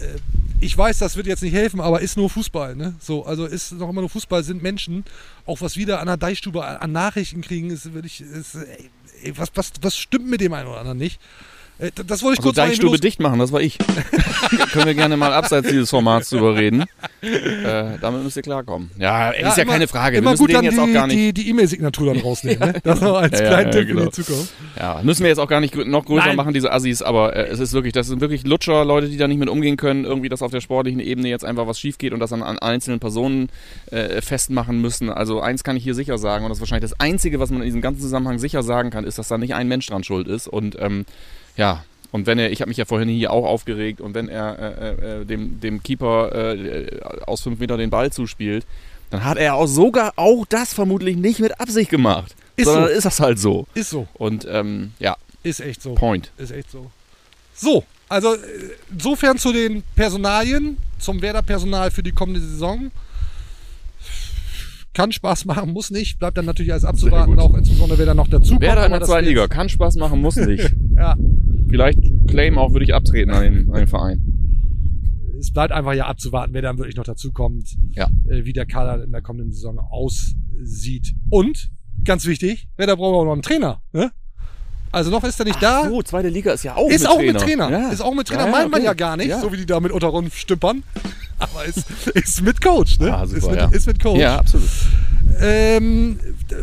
Äh, ich weiß, das wird jetzt nicht helfen, aber ist nur Fußball, ne? So, also ist noch immer nur Fußball, sind Menschen. Auch was wir da an der Deichstube an Nachrichten kriegen, ist wirklich, ey, was, was, was stimmt mit dem einen oder anderen nicht? Äh, das wollte ich Also kurz Deichstube dicht machen, das war ich. <laughs> Können wir gerne mal abseits dieses Formats drüber reden. Äh, damit müsst ihr klarkommen. Ja, ist ja immer- keine Frage. Wir Immer müssen gut den dann jetzt die, auch gar nicht. die, die E-Mail-Signatur dann rausnehmen, ne? <laughs> Das noch als Ja, kleinen ja, Tipp genau. für die Zukunft. Ja, müssen wir jetzt auch gar nicht noch größer Nein. machen, diese Assis, aber äh, es ist wirklich, das sind wirklich Lutscher, Leute, die da nicht mit umgehen können, irgendwie, dass auf der sportlichen Ebene jetzt einfach was schief geht und das an, an einzelnen Personen äh, festmachen müssen. Also eins kann ich hier sicher sagen und das ist wahrscheinlich das Einzige, was man in diesem ganzen Zusammenhang sicher sagen kann, ist, dass da nicht ein Mensch dran schuld ist und ähm, ja, und wenn er, ich habe mich ja vorhin hier auch aufgeregt, und wenn er äh, äh, dem, dem Keeper äh, aus fünf Meter den Ball zuspielt, dann hat er auch sogar auch das vermutlich nicht mit Absicht gemacht. Ist sondern so. ist das halt so. Ist so. Und ähm, ja, Ist echt so. Point. Ist echt so. So, also äh, insofern zu den Personalien, zum Werder-Personal für die kommende Saison. Kann Spaß machen, muss nicht. Bleibt dann natürlich alles abzuwarten, auch insbesondere wer da noch dazu Werder in der zweiten Liga kann Spaß machen, muss nicht. <laughs> Ja. Vielleicht Claim auch, würde ich abtreten an den, an den Verein. Es bleibt einfach ja abzuwarten, wer dann wirklich noch dazu kommt, Ja. äh, wie der Kader in der kommenden Saison aussieht. Und, ganz wichtig, Werder braucht auch noch einen Trainer. Ne? Also noch ist er nicht da. So, zweite Liga ist ja auch ist mit auch Trainer. mit Trainer. Ja. Ist auch mit Trainer. Ja, ja, Meint man okay. ja gar nicht, Ja. so wie die da mit unter stümpern. <laughs> Aber ist, ist mit Coach, ne? Ah, super, ist, mit, ja. ist mit Coach. Ja, absolut. Ähm,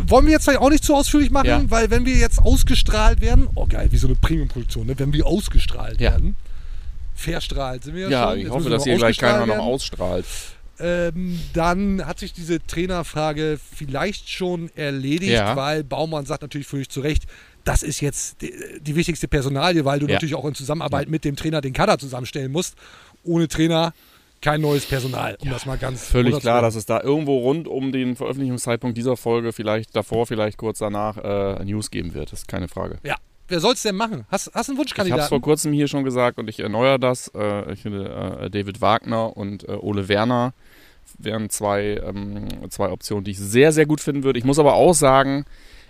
wollen wir jetzt vielleicht auch nicht zu ausführlich machen, Ja. weil wenn wir jetzt ausgestrahlt werden, oh geil, wie so eine Premium-Produktion, ne? wenn wir ausgestrahlt Ja. werden, verstrahlt sind wir ja, Ja, schon. ich Jetzt hoffe, dass hier gleich keiner noch werden. ausstrahlt. Ähm, dann hat sich diese Trainerfrage vielleicht schon erledigt, Ja. weil Baumann sagt natürlich völlig zu Recht, das ist jetzt die, die wichtigste Personalie, weil du Ja. natürlich auch in Zusammenarbeit mit dem Trainer den Kader zusammenstellen musst. Ohne Trainer kein neues Personal, um das mal ganz Völlig klar, dass es da irgendwo rund um den Veröffentlichungszeitpunkt dieser Folge, vielleicht davor, vielleicht kurz danach, äh, News geben wird. Das ist keine Frage. Ja. Wer soll es denn machen? Hast, hast du einen Ich habe es vor Wunschkandidaten? kurzem hier schon gesagt und ich erneuere das. Äh, ich finde, äh, David Wagner und äh, Ole Werner wären zwei, ähm, zwei Optionen, die ich sehr, sehr gut finden würde. Ich muss aber auch sagen,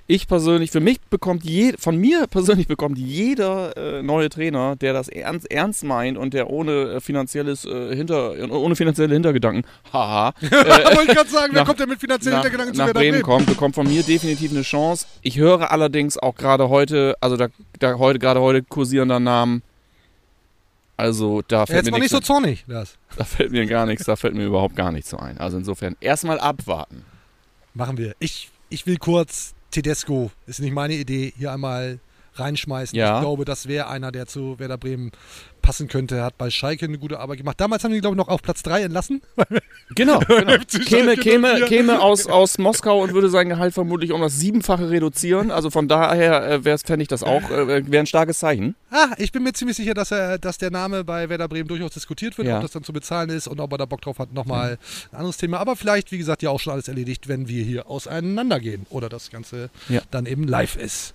ich persönlich, für mich bekommt je, von mir persönlich bekommt jeder äh, neue Trainer, der das ernst, ernst meint und der ohne äh, finanzielles äh, Hinter, ohne finanzielle Hintergedanken, <laughs> haha, äh, <laughs> Wollte ich gerade sagen, wer nach- kommt denn mit finanziellen nach, Hintergedanken zu nach Bremen Bremen? kommt, bekommt von mir definitiv eine Chance. Ich höre allerdings auch gerade heute, also da, da heute gerade heute kursierender Namen. Also da fällt Jetzt mir mal nicht so zornig, das. <laughs> da fällt mir gar nichts, da fällt mir überhaupt gar nichts so ein. Also insofern erstmal abwarten. Machen wir. Ich, ich will kurz Tedesco, ist nicht meine Idee, hier einmal reinschmeißen. Ja. Ich glaube, das wäre einer, der zu Werder Bremen passen könnte. Er hat bei Schalke eine gute Arbeit gemacht. Damals haben die, glaube ich, noch auf Platz 3 entlassen. <laughs> Genau, <laughs> genau. Käme, käme, 04. käme aus, aus Moskau und würde sein Gehalt vermutlich um das Siebenfache reduzieren. Also von daher äh, fände ich das auch, äh, wäre ein starkes Zeichen. Ah, ich bin mir ziemlich sicher, dass, er, dass der Name bei Werder Bremen durchaus diskutiert wird, Ja. ob das dann zu bezahlen ist und ob er da Bock drauf hat. Nochmal ein anderes Thema. Aber vielleicht, wie gesagt, ja auch schon alles erledigt, wenn wir hier auseinandergehen oder das Ganze Ja. dann eben live ist.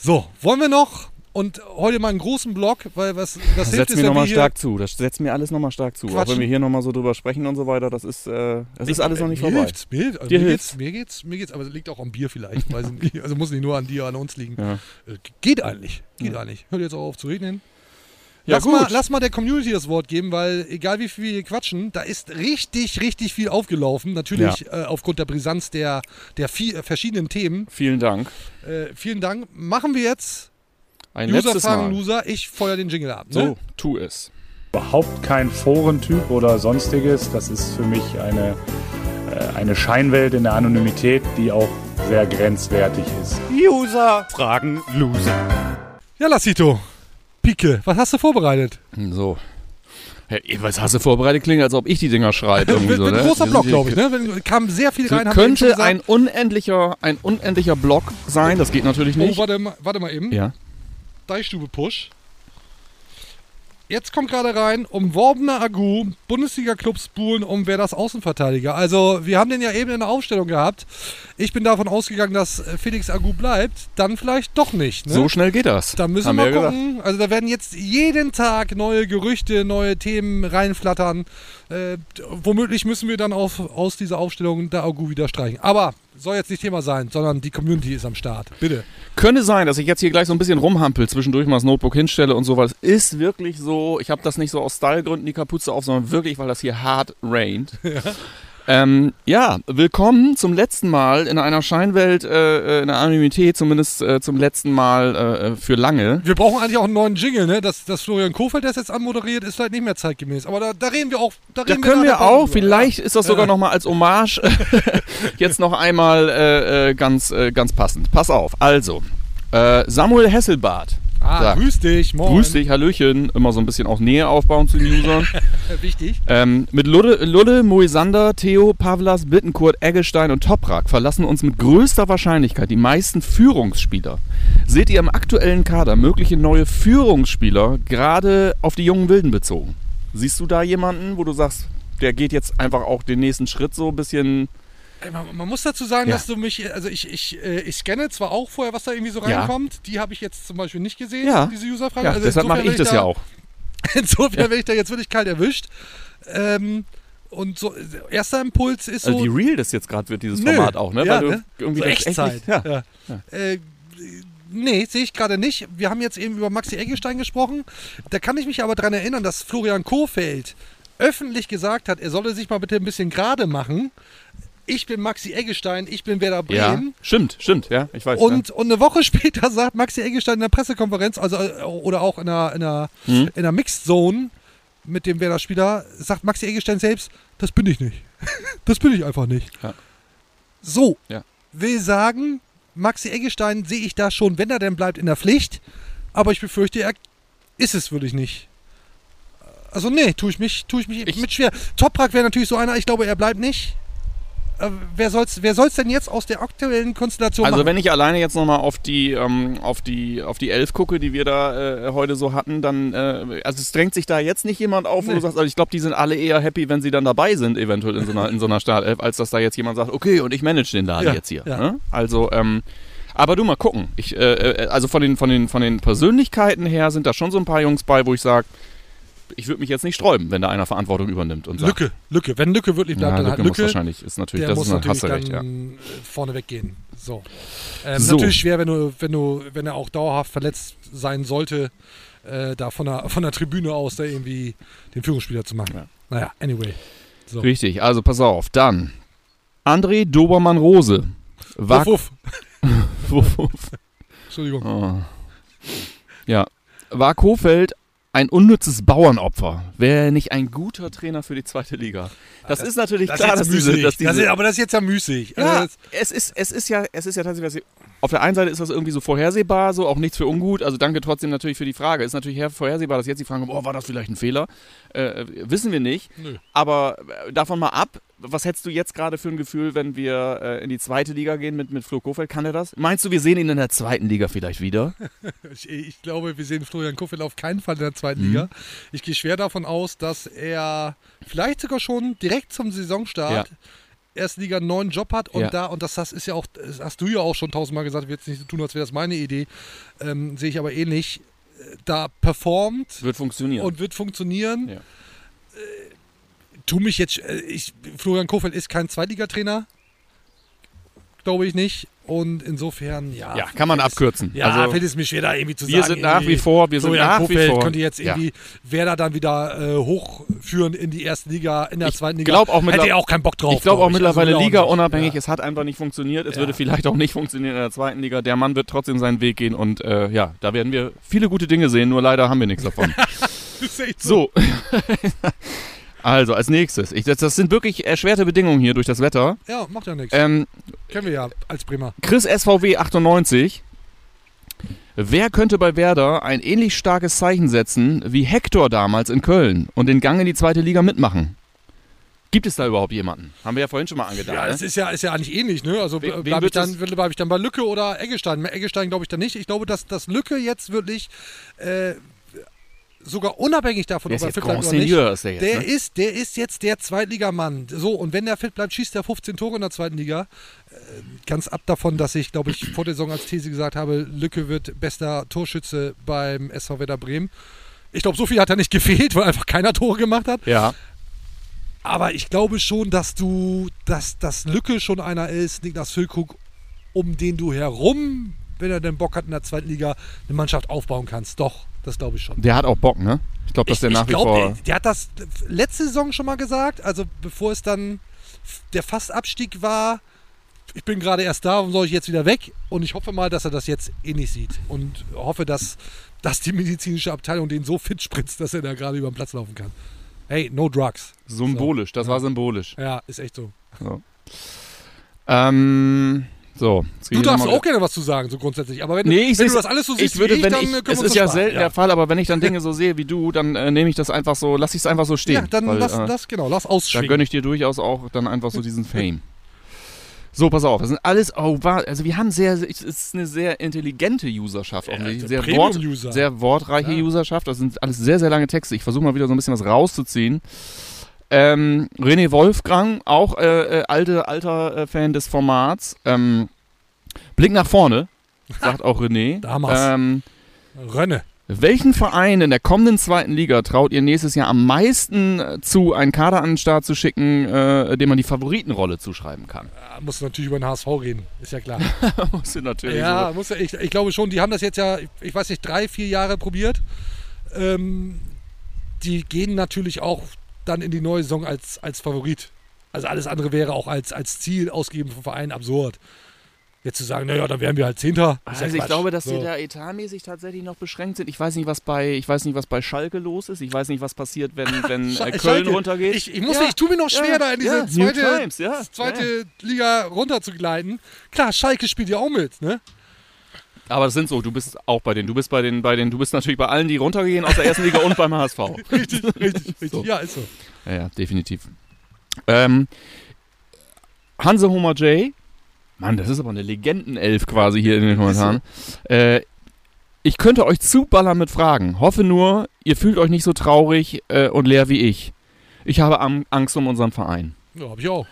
So, wollen wir noch und heute mal einen großen Block, weil was das Das hilft setzt mir nochmal stark zu. Das setzt mir alles nochmal stark zu. Auch Quatschen. wenn wir hier nochmal so drüber sprechen und so weiter, das ist, äh, das ist alles noch nicht mir vorbei. Hilft's, mir hilft, also Dir mir, hilft's? geht's, mir geht's, mir geht's, aber es liegt auch am Bier vielleicht. <laughs> Also muss nicht nur an dir, an uns liegen. Ja. Äh, Geht eigentlich, geht eigentlich. Hört jetzt auch auf zu regnen. Ja, lass, gut. mal, lass mal der Community das Wort geben, weil egal wie viel wir hier quatschen, da ist richtig, richtig viel aufgelaufen. Natürlich äh, aufgrund der Brisanz der, der vi- äh, verschiedenen Themen. Vielen Dank. Äh, vielen Dank. Machen wir jetzt Ein User letztes fragen Mal. Loser. Ich feuer den Jingle ab. Ne? So, tu es. überhaupt kein Forentyp oder sonstiges. Das ist für mich eine, äh, eine Scheinwelt in der Anonymität, die auch sehr grenzwertig ist. User fragen Loser. Ja, Lassito. Pike, was hast du vorbereitet? So. Hey, was hast du vorbereitet? Klingt, als ob ich die Dinger schreibe. Irgendwie Wird, so, wird ne? ein großer Block, glaube ich. Ne? Kam sehr viel rein. könnte ein unendlicher, ein unendlicher Block sein. Das geht natürlich Oh, nicht. warte, mal- warte mal eben. Ja. Deichstube Push. Jetzt kommt gerade rein, umworbener Agu, Bundesliga-Clubs buhlen um wer das Außenverteidiger. Also, wir haben den ja eben in der Aufstellung gehabt. Ich bin davon ausgegangen, dass äh, Felix Agu bleibt. Dann vielleicht doch nicht. Ne? So schnell geht das. Da müssen Haben wir gucken. Also da werden jetzt jeden Tag neue Gerüchte, neue Themen reinflattern. Äh, womöglich müssen wir dann auf, aus dieser Aufstellung der Agu wieder streichen. Aber soll jetzt nicht Thema sein, sondern die Community ist am Start. Bitte. Könnte sein, dass ich jetzt hier gleich so ein bisschen rumhampel, zwischendurch mal das Notebook hinstelle und so, weil es ist wirklich so, ich habe das nicht so aus Stylegründen die Kapuze auf, sondern wirklich, weil das hier hart rained. Ja. <laughs> Ähm, ja, willkommen zum letzten Mal in einer Scheinwelt, äh, in der Anonymität, zumindest äh, zum letzten Mal äh, für lange. Wir brauchen eigentlich auch einen neuen Jingle, ne? Dass, dass Florian Kofeld das jetzt anmoderiert, ist vielleicht nicht mehr zeitgemäß. Aber da, da reden wir auch. Da, Da können wir auch, drüber. vielleicht ist das sogar Ja. nochmal als Hommage <laughs> jetzt noch einmal äh, äh, ganz, äh, ganz passend. Pass auf, also, äh, Samuel Hesselbart. Ah, sagt, grüß dich, moin. Grüß dich, Hallöchen. Immer so ein bisschen auch Nähe aufbauen zu den Usern. <laughs> Wichtig. ähm, mit Ludde, Ludde, Moisander, Theo, Pavlas, Bittenkurt, Eggestein und Toprak verlassen uns mit größter Wahrscheinlichkeit die meisten Führungsspieler. Seht ihr im aktuellen Kader mögliche neue Führungsspieler, gerade auf die jungen Wilden bezogen? Siehst du da jemanden, wo du sagst, der geht jetzt einfach auch den nächsten Schritt so ein bisschen Man, man muss dazu sagen, Ja. dass du mich, also ich, ich, äh, ich scanne zwar auch vorher, was da irgendwie so Ja. reinkommt. Die habe ich jetzt zum Beispiel nicht gesehen, Ja. diese Userfrage. Ja, also deshalb mache ich das da, ja auch. <laughs> Insofern Ja. werde ich da jetzt wirklich kalt erwischt. Ähm, und so, erster Impuls ist so. Also wie real das jetzt gerade wird, dieses Nö. Format auch, ne? Ja, Weil du ne? irgendwie so echt Echtzeit. nicht- ja. Ja. Ja. Äh, nee, sehe ich gerade nicht. Wir haben jetzt eben über Maxi Eggestein gesprochen. Da kann ich mich aber daran erinnern, dass Florian Kohfeldt öffentlich gesagt hat, er solle sich mal bitte ein bisschen gerade machen. Ich bin Maxi Eggestein, ich bin Werder Ja, Bremen. stimmt, stimmt, ja, ich weiß. Und, und eine Woche <laughs> später sagt Maxi Eggestein in der Pressekonferenz, also äh, oder auch in einer, in einer, Hm. in einer Mixed Zone mit dem Werder-Spieler, sagt Maxi Eggestein selbst, das bin ich nicht. <laughs> das bin ich einfach nicht. Ja. So, Ja. will sagen, Maxi Eggestein sehe ich da schon, wenn er denn bleibt, in der Pflicht. Aber ich befürchte, er ist es wirklich nicht. Also nee, tue ich mich, tue ich mich mit schwer. Toprak wäre natürlich so einer, ich glaube, er bleibt nicht. Äh, wer soll's, wer soll's denn jetzt aus der aktuellen Konstellation Also machen? wenn ich alleine jetzt nochmal auf die, ähm, auf die, auf die Elf gucke, die wir da äh, heute so hatten, dann, äh, also es drängt sich da jetzt nicht jemand auf, wo Nee. du sagst, also ich glaube, die sind alle eher happy, wenn sie dann dabei sind, eventuell in so einer, in so einer Startelf, als dass da jetzt jemand sagt, okay, und ich manage den Laden Ja, jetzt hier. ja. Ne? Also, ähm, aber du mal gucken. Ich, äh, äh, also von den, von den, von den Persönlichkeiten her sind da schon so ein paar Jungs bei, wo ich sage, ich würde mich jetzt nicht sträuben, wenn da einer Verantwortung übernimmt und sagt, Lücke, Lücke. Wenn Lücke wirklich bleibt, Ja, dann Lücke halt muss Lücke. wahrscheinlich, ist natürlich- der das muss ist natürlich du recht, dann äh, vorne weggehen. So. Ähm, So. Natürlich schwer, wenn du, wenn du, wenn er auch dauerhaft verletzt sein sollte, äh, da von der, von der Tribüne aus da irgendwie den Führungsspieler zu machen. Naja, anyway. So. Richtig, also pass auf. Dann André Dobermann-Rose. War Wuff, <laughs> wuff, wuff. Entschuldigung. Oh. Ja. War Kofeld ein unnützes Bauernopfer? Wäre nicht ein guter Trainer für die zweite Liga? Das, ist natürlich das klar, ist dass diese, müßig. dass diese das ist, aber das ist jetzt ja müßig. ja, Also das- es ist, es ist ja, es ist ja tatsächlich, auf der einen Seite ist das irgendwie so vorhersehbar, so auch nichts für ungut. Also danke trotzdem natürlich für die Frage. Ist natürlich her- vorhersehbar, dass jetzt die Fragen kommen, oh, war das vielleicht ein Fehler? Äh, wissen wir nicht. Nö. Aber äh, davon mal ab, was hättest du jetzt gerade für ein Gefühl, wenn wir äh, in die zweite Liga gehen mit, mit Flo Kofeld? Kann er das? Meinst du, wir sehen ihn in der zweiten Liga vielleicht wieder? <laughs> Ich, ich glaube, wir sehen Florian Kofeld auf keinen Fall in der zweiten Mhm. Liga. Ich gehe schwer davon aus, dass er vielleicht sogar schon direkt zum Saisonstart Ja. Erstliga einen neuen Job hat und Ja. da, und das, das ist ja auch, das hast du ja auch schon tausendmal gesagt, ich will jetzt nicht so tun, als wäre das meine Idee, ähm, sehe ich aber ähnlich, äh, da performt Wird funktionieren. und wird funktionieren. Ja. Äh, tu mich jetzt, äh, ich, Florian Kofeld ist kein Zweitligatrainer, glaube ich nicht. Und insofern, ja. Ja, kann man abkürzen. Ja, Also, fällt es mir schwer, da irgendwie zu wir sagen. sind nach wie vor- wir sind Florian nach wie Kofeld vor- könnte jetzt ja. irgendwie Werder dann wieder äh, hochführen in die erste Liga, in der Ich zweiten Liga. glaube auch, Hätte er auch keinen Bock drauf. Ich glaube auch glaub mittlerweile Also, Liga unabhängig. Ja. Es hat einfach nicht funktioniert. Es Ja. würde vielleicht auch nicht funktionieren in der zweiten Liga. Der Mann wird trotzdem seinen Weg gehen und äh, ja, da werden wir viele gute Dinge sehen. Nur leider haben wir nichts davon. <laughs> So. so. <laughs> also als nächstes. Ich, das, das sind wirklich erschwerte Bedingungen hier durch das Wetter. Ja, macht ja nichts. Ähm, Kennen wir ja als Bremer. Chris SVW 98. Wer könnte bei Werder ein ähnlich starkes Zeichen setzen wie Hector damals in Köln und den Gang in die zweite Liga mitmachen? Gibt es da überhaupt jemanden? Haben wir ja vorhin schon mal angedacht. Ja, ne? es ist ja, ist ja eigentlich ähnlich, ne? Also äh, bleibe ich, dann- bleib ich dann bei Lücke oder Eggestein. Bei Eggestein glaube ich dann nicht. Ich glaube, dass, dass Lücke jetzt wirklich äh, sogar unabhängig davon, Der ob ist er jetzt fit bleibt oder nicht. Ist der jetzt, der, ne? ist, der ist jetzt der Zweitligamann. So, und wenn der fit bleibt, schießt er 15 Tore in der zweiten Liga. Äh, ganz ab davon, dass ich, glaube ich, vor der Saison als These gesagt habe, Lücke wird bester Torschütze beim SV Werder Bremen. Ich glaube, so viel hat er nicht gefehlt, <laughs> weil einfach keiner Tore gemacht hat. Ja. Aber ich glaube schon, dass du, dass das Lücke schon einer ist, Niklas Füllkrug, um den du herum, wenn er den Bock hat in der zweiten Liga, eine Mannschaft aufbauen kannst. Doch, das glaube ich schon. Der hat auch Bock, ne? Ich glaube, dass der nach wie glaub, vor. Der, der hat das letzte Saison schon mal gesagt, also bevor es dann der Fastabstieg war. Ich bin gerade erst da, warum soll ich jetzt wieder weg? Und ich hoffe mal, dass er das jetzt ähnlich sieht. Und hoffe, dass, dass die medizinische Abteilung den so fit spritzt, dass er da gerade über den Platz laufen kann. Hey, no drugs. Symbolisch, das war symbolisch. Ja, ist echt so. So. Ähm, so. Du darfst auch gerne was zu sagen, so grundsätzlich. Aber wenn, Nee, du, ich wenn du das alles so siehst ich würde, wie ich, wenn dann ich, äh, können es ist ja das selten der Fall, aber wenn ich dann <laughs> Dinge so sehe wie du, dann äh, nehme ich das einfach so, lass ich es einfach so stehen. Ja, dann weil, lass, äh, lass, genau, lass Da ausschwingen. gönne ich dir durchaus auch dann einfach so diesen <laughs> Fame. So, pass auf, das sind alles, oh, also wir haben sehr, es ist eine sehr intelligente Userschaft, offensichtlich, also sehr, Wort, Premium-User. sehr wortreiche Ja. Userschaft, das sind alles sehr, sehr lange Texte. Ich versuche mal wieder so ein bisschen was rauszuziehen. Ähm, René Wolfgang, auch äh, äh, alte, alter äh, Fan des Formats. Ähm, Blick nach vorne, sagt auch René. Damals. Ähm, Rönne. welchen Verein in der kommenden zweiten Liga traut ihr nächstes Jahr am meisten äh, zu, einen Kader an den Start zu schicken, äh, dem man die Favoritenrolle zuschreiben kann? Ja, musst du natürlich über den HSV reden, ist ja klar. <laughs> Musst du natürlich ja, so. muss ja ich, ich glaube schon, die haben das jetzt ja, ich, ich weiß nicht, drei, vier Jahre probiert. Ähm, die gehen natürlich auch dann in die neue Saison als, als Favorit. Also alles andere wäre auch als, als Ziel ausgeben vom Verein absurd. Jetzt zu sagen, naja, dann wären wir halt Zehnter. ist ja Also ich glaube, dass So. die da etatmäßig tatsächlich noch beschränkt sind. Ich weiß nicht, was bei, ich weiß nicht, was bei Schalke los ist. Ich weiß nicht, was passiert, wenn, wenn äh, Köln Schalke. runtergeht. Ich, ich, muss, Ja, ich tue mir noch schwer, ja, da in diese ja, zweite, Times, zweite. Liga runterzugleiten. Klar, Schalke spielt ja auch mit, ne? Aber das sind so, du bist auch bei denen. Du bist bei den, bei den, du bist natürlich bei allen, die runtergehen aus der ersten Liga und beim HSV. <laughs> Richtig, richtig, <laughs> richtig. So. Ja, ist so. Ja, ja, definitiv. Ähm, Hanse Homer J. Mann, das ist aber eine Legendenelf quasi hier in den Kommentaren. Äh, ich könnte euch zuballern mit Fragen. Hoffe nur, ihr fühlt euch nicht so traurig äh, und leer wie ich. Ich habe Angst um unseren Verein. Ja, hab ich auch.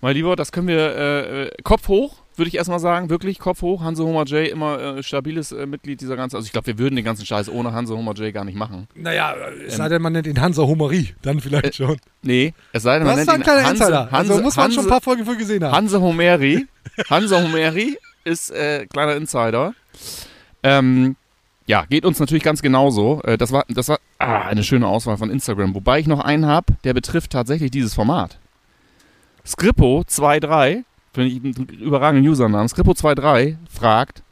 Mein Lieber, das können wir äh, äh, Kopf hoch, würde ich erstmal sagen. Wirklich Kopf hoch. Hanse Homer J. immer äh, stabiles äh, Mitglied dieser ganzen. Also ich glaube, wir würden den ganzen Scheiß ohne Hanse Homer J. gar nicht machen. Naja, es Ähm, sei denn, man nennt ihn Hansa Homerie, dann vielleicht schon. Nee, es sei denn, man Das ist nennt ihn Hanse, Insider. Hanse, also muss man schon ein Hanse- paar Folgen für gesehen haben. Hanse Homeri. Hanse Homeri ist äh, kleiner Insider. Ähm, ja, geht uns natürlich ganz genauso. Äh, das war, das war ah, eine schöne Auswahl von Instagram. Wobei ich noch einen habe, der betrifft tatsächlich dieses Format. Skrippo23, finde ich einen überragenden Usernamen. Skrippo23 fragt,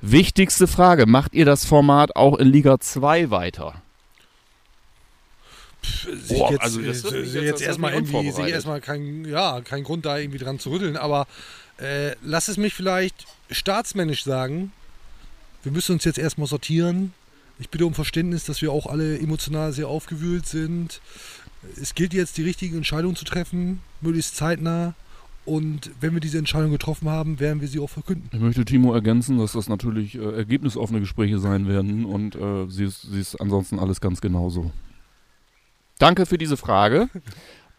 wichtigste Frage, macht ihr das Format auch in Liga 2 weiter? Sehe Boah, ich jetzt, also das äh, mich sehe jetzt jetzt erstmal irgendwie, sehe ich unvorbereitet. erstmal keinen ja, keinen Grund da irgendwie dran zu rütteln, aber äh, lass es mich vielleicht staatsmännisch sagen. Wir müssen uns jetzt erstmal sortieren. Ich bitte um Verständnis, dass wir auch alle emotional sehr aufgewühlt sind. Es gilt jetzt, die richtigen Entscheidungen zu treffen, möglichst zeitnah. Und wenn wir diese Entscheidung getroffen haben, werden wir sie auch verkünden. Ich möchte Timo ergänzen, dass das natürlich äh, ergebnisoffene Gespräche sein werden und äh, sie, ist, sie ist ansonsten alles ganz genauso. Danke für diese Frage. <laughs>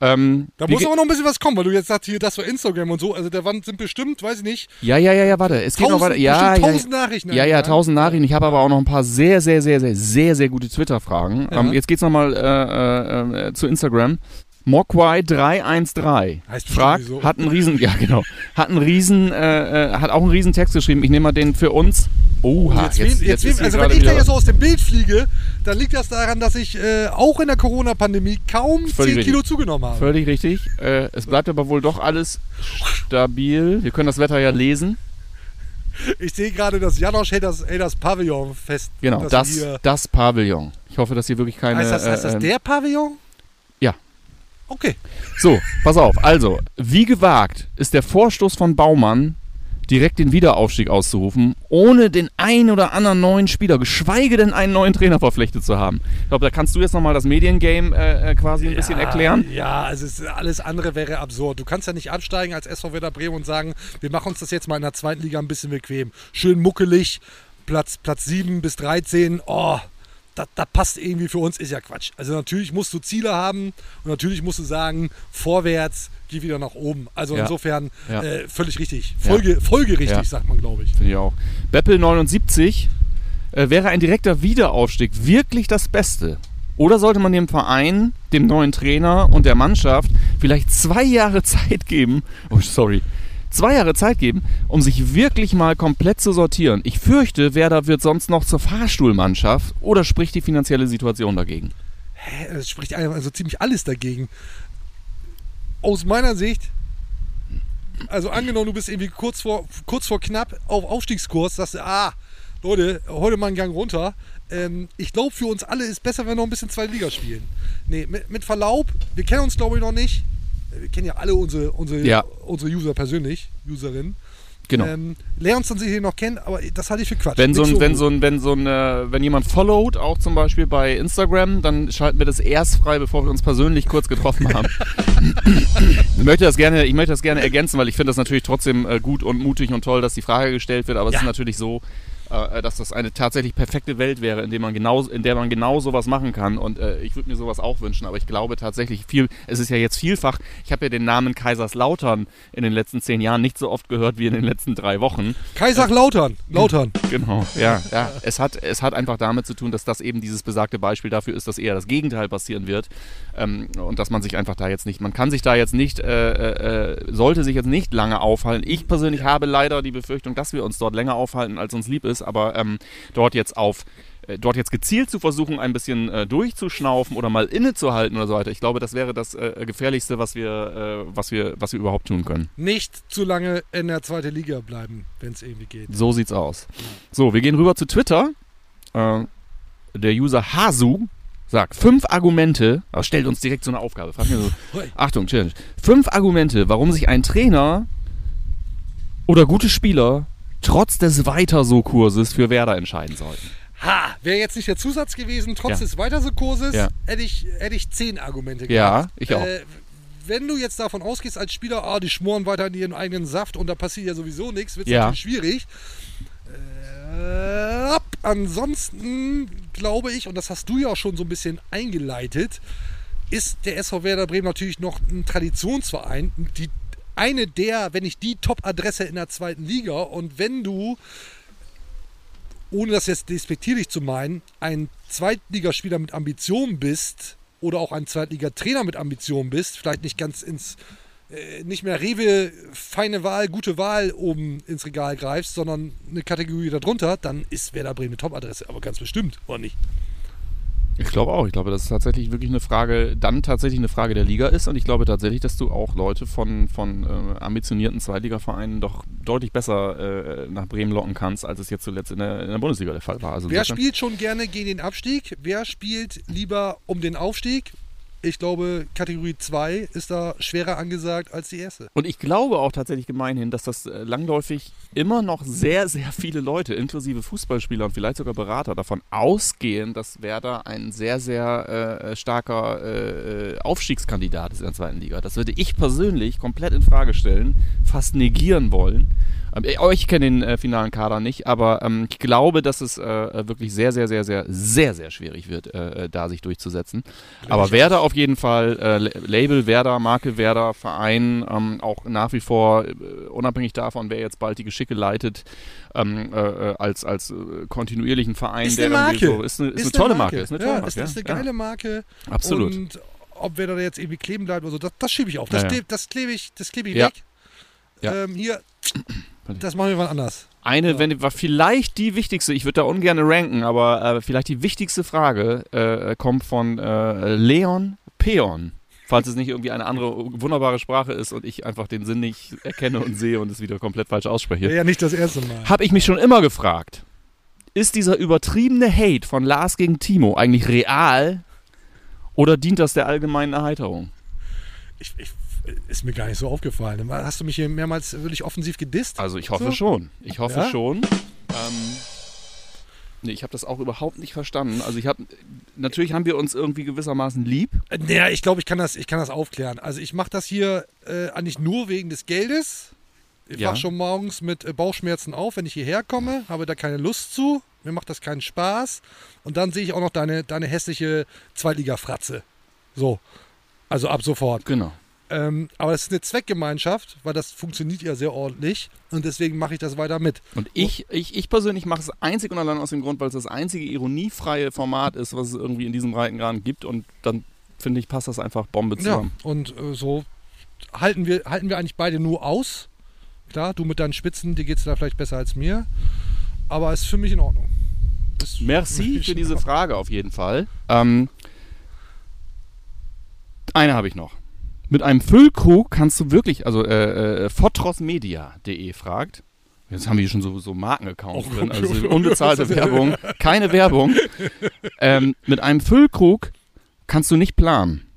Ähm, Da muss aber noch ein bisschen was kommen, weil du jetzt sagst, hier, das war Instagram und so. Also der Wand sind bestimmt, weiß ich nicht, ja, ja, ja, ja, warte. Es geht noch Tausend- weiter. Ja, ja, tausend Nachrichten Ja, ja, eingegangen. tausend Nachrichten. Ich habe aber auch noch ein paar sehr, sehr, sehr, sehr, sehr, sehr gute Twitter-Fragen. Ja. Ähm, jetzt geht's nochmal äh, äh, äh, zu Instagram. Mokwai313 Heißt fragt, bestimmt so. hat einen riesen, <laughs> ja genau, hat einen riesen, äh, äh, hat auch einen riesen Text geschrieben. Ich nehme mal den für uns. Oha, jetzt, jetzt, jetzt, hier also wenn ich da jetzt so aus dem Bild fliege, dann liegt das daran, dass ich äh, auch in der Corona-Pandemie kaum Völlig 10 richtig. Kilo zugenommen habe. Völlig richtig. Äh, es bleibt aber wohl doch alles stabil. Wir können das Wetter ja lesen. Ich sehe gerade, dass Janosch hält das, hält das Pavillon fest. Genau, das, das Pavillon. Ich hoffe, dass hier wirklich keine. heißt das, heißt das äh, der Pavillon? Ja. Okay. So, pass auf. Also, wie gewagt ist der Vorstoß von Baumann, direkt den Wiederaufstieg auszurufen, ohne den ein oder anderen neuen Spieler, geschweige denn einen neuen Trainer verpflichtet zu haben? Ich glaube, da kannst du jetzt nochmal das Mediengame äh, äh, quasi ein bisschen erklären. Ja, also es, alles andere wäre absurd. Du kannst ja nicht absteigen als SV Werder Bremen und sagen, wir machen uns das jetzt mal in der zweiten Liga ein bisschen bequem. Schön muckelig, Platz, Platz 7 bis 13, oh, das, das passt irgendwie für uns, ist ja Quatsch. Also natürlich musst du Ziele haben und natürlich musst du sagen, vorwärts, geh wieder nach oben. Also Ja. insofern Ja. äh, völlig richtig. Ja. Folge, folgerichtig, Ja. sagt man, glaube ich. Finde ich auch. Beppel 79 äh, wäre ein direkter Wiederaufstieg wirklich das Beste? Oder sollte man dem Verein, dem neuen Trainer und der Mannschaft vielleicht zwei Jahre <laughs> Zeit geben, oh sorry, zwei Jahre Zeit geben, um sich wirklich mal komplett zu sortieren? Ich fürchte, Werder wird sonst noch zur Fahrstuhlmannschaft oder spricht die finanzielle Situation dagegen? Hä, Es spricht also ziemlich alles dagegen. Aus meiner Sicht, also angenommen, du bist irgendwie kurz vor, kurz vor knapp auf Aufstiegskurs, sagst du, ah, Leute, heute mal einen Gang runter. Ähm, ich glaube, für uns alle ist besser, wenn wir noch ein bisschen zweite Liga spielen. Nee, mit, mit Verlaub, wir kennen uns, glaube ich, noch nicht. Wir kennen ja alle unsere, unsere, Ja. unsere User persönlich, Userinnen. Genau. Ähm, uns dann sicher noch kennen, aber das halte ich für Quatsch. Wenn so, ein, wenn gut. so ein, wenn so ein, äh, wenn jemand followt, auch zum Beispiel bei Instagram, dann schalten wir das erst frei, bevor wir uns persönlich kurz getroffen haben. <laughs> ich möchte das gerne, ich möchte das gerne ergänzen, weil ich finde das natürlich trotzdem äh, gut und mutig und toll, dass die Frage gestellt wird, aber es Ja. ist natürlich so, äh, dass das eine tatsächlich perfekte Welt wäre, in der man genau, in der man genau sowas machen kann. Und äh, ich würde mir sowas auch wünschen, aber ich glaube tatsächlich viel, es ist ja jetzt vielfach, ich habe ja den Namen Kaiserslautern in den letzten zehn Jahren nicht so oft gehört wie in den letzten drei Wochen. Kaiserslautern, Lautern. <laughs> Genau, ja, ja. Es hat, es hat einfach damit zu tun, dass das eben dieses besagte Beispiel dafür ist, dass eher das Gegenteil passieren wird. Ähm, und dass man sich einfach da jetzt nicht, man kann sich da jetzt nicht, äh, äh, sollte sich jetzt nicht lange aufhalten. Ich persönlich habe leider die Befürchtung, dass wir uns dort länger aufhalten, als uns lieb ist, aber ähm, dort jetzt auf äh, dort jetzt gezielt zu versuchen, ein bisschen äh, durchzuschnaufen oder mal innezuhalten oder so weiter. Ich glaube, das wäre das äh, gefährlichste, was wir, äh, was wir, was wir überhaupt tun können. Nicht zu lange in der zweiten Liga bleiben, wenn es irgendwie geht. So sieht's aus. So, wir gehen rüber zu Twitter. Äh, der User Hasu sagt fünf Argumente, das stellt uns direkt so eine Aufgabe. So. Achtung, Challenge. Fünf Argumente, warum sich ein Trainer oder gute Spieler trotz des Weiter-so-Kurses für Werder entscheiden sollten. Ha, wäre jetzt nicht der Zusatz gewesen, trotz Ja. des Weiterkurses, Ja. hätte, ich, hätte ich zehn Argumente Ja, gehabt. ich auch. Äh, wenn du jetzt davon ausgehst als Spieler, ah, die schmoren weiter in ihren eigenen Saft und da passiert ja sowieso nichts, wird es Ja. natürlich schwierig. Äh, ansonsten glaube ich, und das hast du ja auch schon so ein bisschen eingeleitet, ist der SV Werder Bremen natürlich noch ein Traditionsverein. Die, eine der, wenn nicht die Top-Adresse in der zweiten Liga. Und wenn du, ohne das jetzt despektierlich zu meinen, ein Zweitligaspieler mit Ambitionen bist oder auch ein Zweitligatrainer mit Ambitionen bist, vielleicht nicht ganz ins, äh, nicht mehr Rewe, feine Wahl, gute Wahl oben ins Regal greifst, sondern eine Kategorie darunter, dann ist Werder Bremen eine Top-Adresse. Aber ganz bestimmt, oder nicht? Ich glaube auch. Ich glaube, dass es tatsächlich wirklich eine Frage, dann tatsächlich eine Frage der Liga ist. Und ich glaube tatsächlich, dass du auch Leute von, von äh, ambitionierten Zweitligavereinen doch deutlich besser äh, nach Bremen locken kannst, als es jetzt zuletzt in der, in der Bundesliga der Fall war. Also Wer spielt schon gerne gegen den Abstieg? Wer spielt lieber um den Aufstieg? Ich glaube, Kategorie 2 ist da schwerer angesagt als die erste. Und ich glaube auch tatsächlich gemeinhin, dass das äh, langläufig immer noch sehr, sehr viele Leute, inklusive Fußballspieler und vielleicht sogar Berater, davon ausgehen, dass Werder ein sehr, sehr äh, starker äh, Aufstiegskandidat ist in der zweiten Liga. Das würde ich persönlich komplett in Frage stellen, fast negieren wollen. Ähm, ich kenne den äh, finalen Kader nicht, aber ähm, ich glaube, dass es äh, wirklich sehr, sehr, sehr, sehr, sehr, sehr schwierig wird, äh, da sich durchzusetzen. Aber Werder auf jeden Fall, äh, La- Label Werder, Marke Werder, Verein, ähm, auch nach wie vor, äh, unabhängig davon, wer jetzt bald die Geschicke leitet, ähm, äh, äh, als, als äh, kontinuierlichen Verein, Ist der eine Marke. So, ist eine, ist eine tolle Marke. Ist eine tolle ja, Marke. Ist, ist eine ja. geile Marke. Absolut. Und ob wer da jetzt irgendwie kleben bleibt oder so, das, das schiebe ich auf. Das Ja, ja. klebe das kleb ich, das kleb ich Ja. weg. Ja. Ähm, hier, das machen wir mal anders. Eine, wenn war vielleicht die wichtigste, ich würde da ungern ranken, aber äh, vielleicht die wichtigste Frage äh, kommt von äh, Leon Peon. Falls es nicht irgendwie eine andere wunderbare Sprache ist und ich einfach den Sinn nicht erkenne und sehe und es wieder komplett falsch ausspreche. Ja nicht das erste Mal. Habe ich mich schon immer gefragt, ist dieser übertriebene Hate von Lars gegen Timo eigentlich real oder dient das der allgemeinen Erheiterung? Ich, ich, ist mir gar nicht so aufgefallen. Hast du mich hier mehrmals wirklich offensiv gedisst? Also ich hoffe So? schon. Ich hoffe Ja? schon. Ähm, nee, ich habe das auch überhaupt nicht verstanden. Also ich habe, natürlich haben wir uns irgendwie gewissermaßen lieb. Äh, Naja, ich glaube, ich, kann das- ich kann das aufklären. Also ich mache das hier äh, eigentlich nur wegen des Geldes. Ich Ja. wach schon morgens mit äh, Bauchschmerzen auf, wenn ich hierher komme, habe da keine Lust zu. Mir macht das keinen Spaß. Und dann sehe ich auch noch deine, deine hässliche Zweitliga-Fratze. So. Also ab sofort. Genau. Ähm, aber es ist eine Zweckgemeinschaft, weil das funktioniert ja sehr ordentlich. Und deswegen mache ich das weiter mit. Und ich, ich, ich persönlich mache es einzig und allein aus dem Grund, weil es das einzige ironiefreie Format ist, was es irgendwie in diesem Breitengrad gibt. Und dann finde ich, passt das einfach Bombe Ja, zusammen. und äh, so halten wir, halten wir eigentlich beide nur aus. Klar, du mit deinen Spitzen, dir geht es da vielleicht besser als mir. Aber ist für mich in Ordnung. Ist Merci für diese Frage auf jeden Fall. Ähm, eine habe ich noch. Mit einem Füllkrug kannst du wirklich, also äh, äh, fotrosmedia.de fragt. Jetzt haben wir hier schon so, so Markenaccounts Oh, drin, also unbezahlte. <laughs> Werbung, keine Werbung. Ähm, mit einem Füllkrug kannst du nicht planen.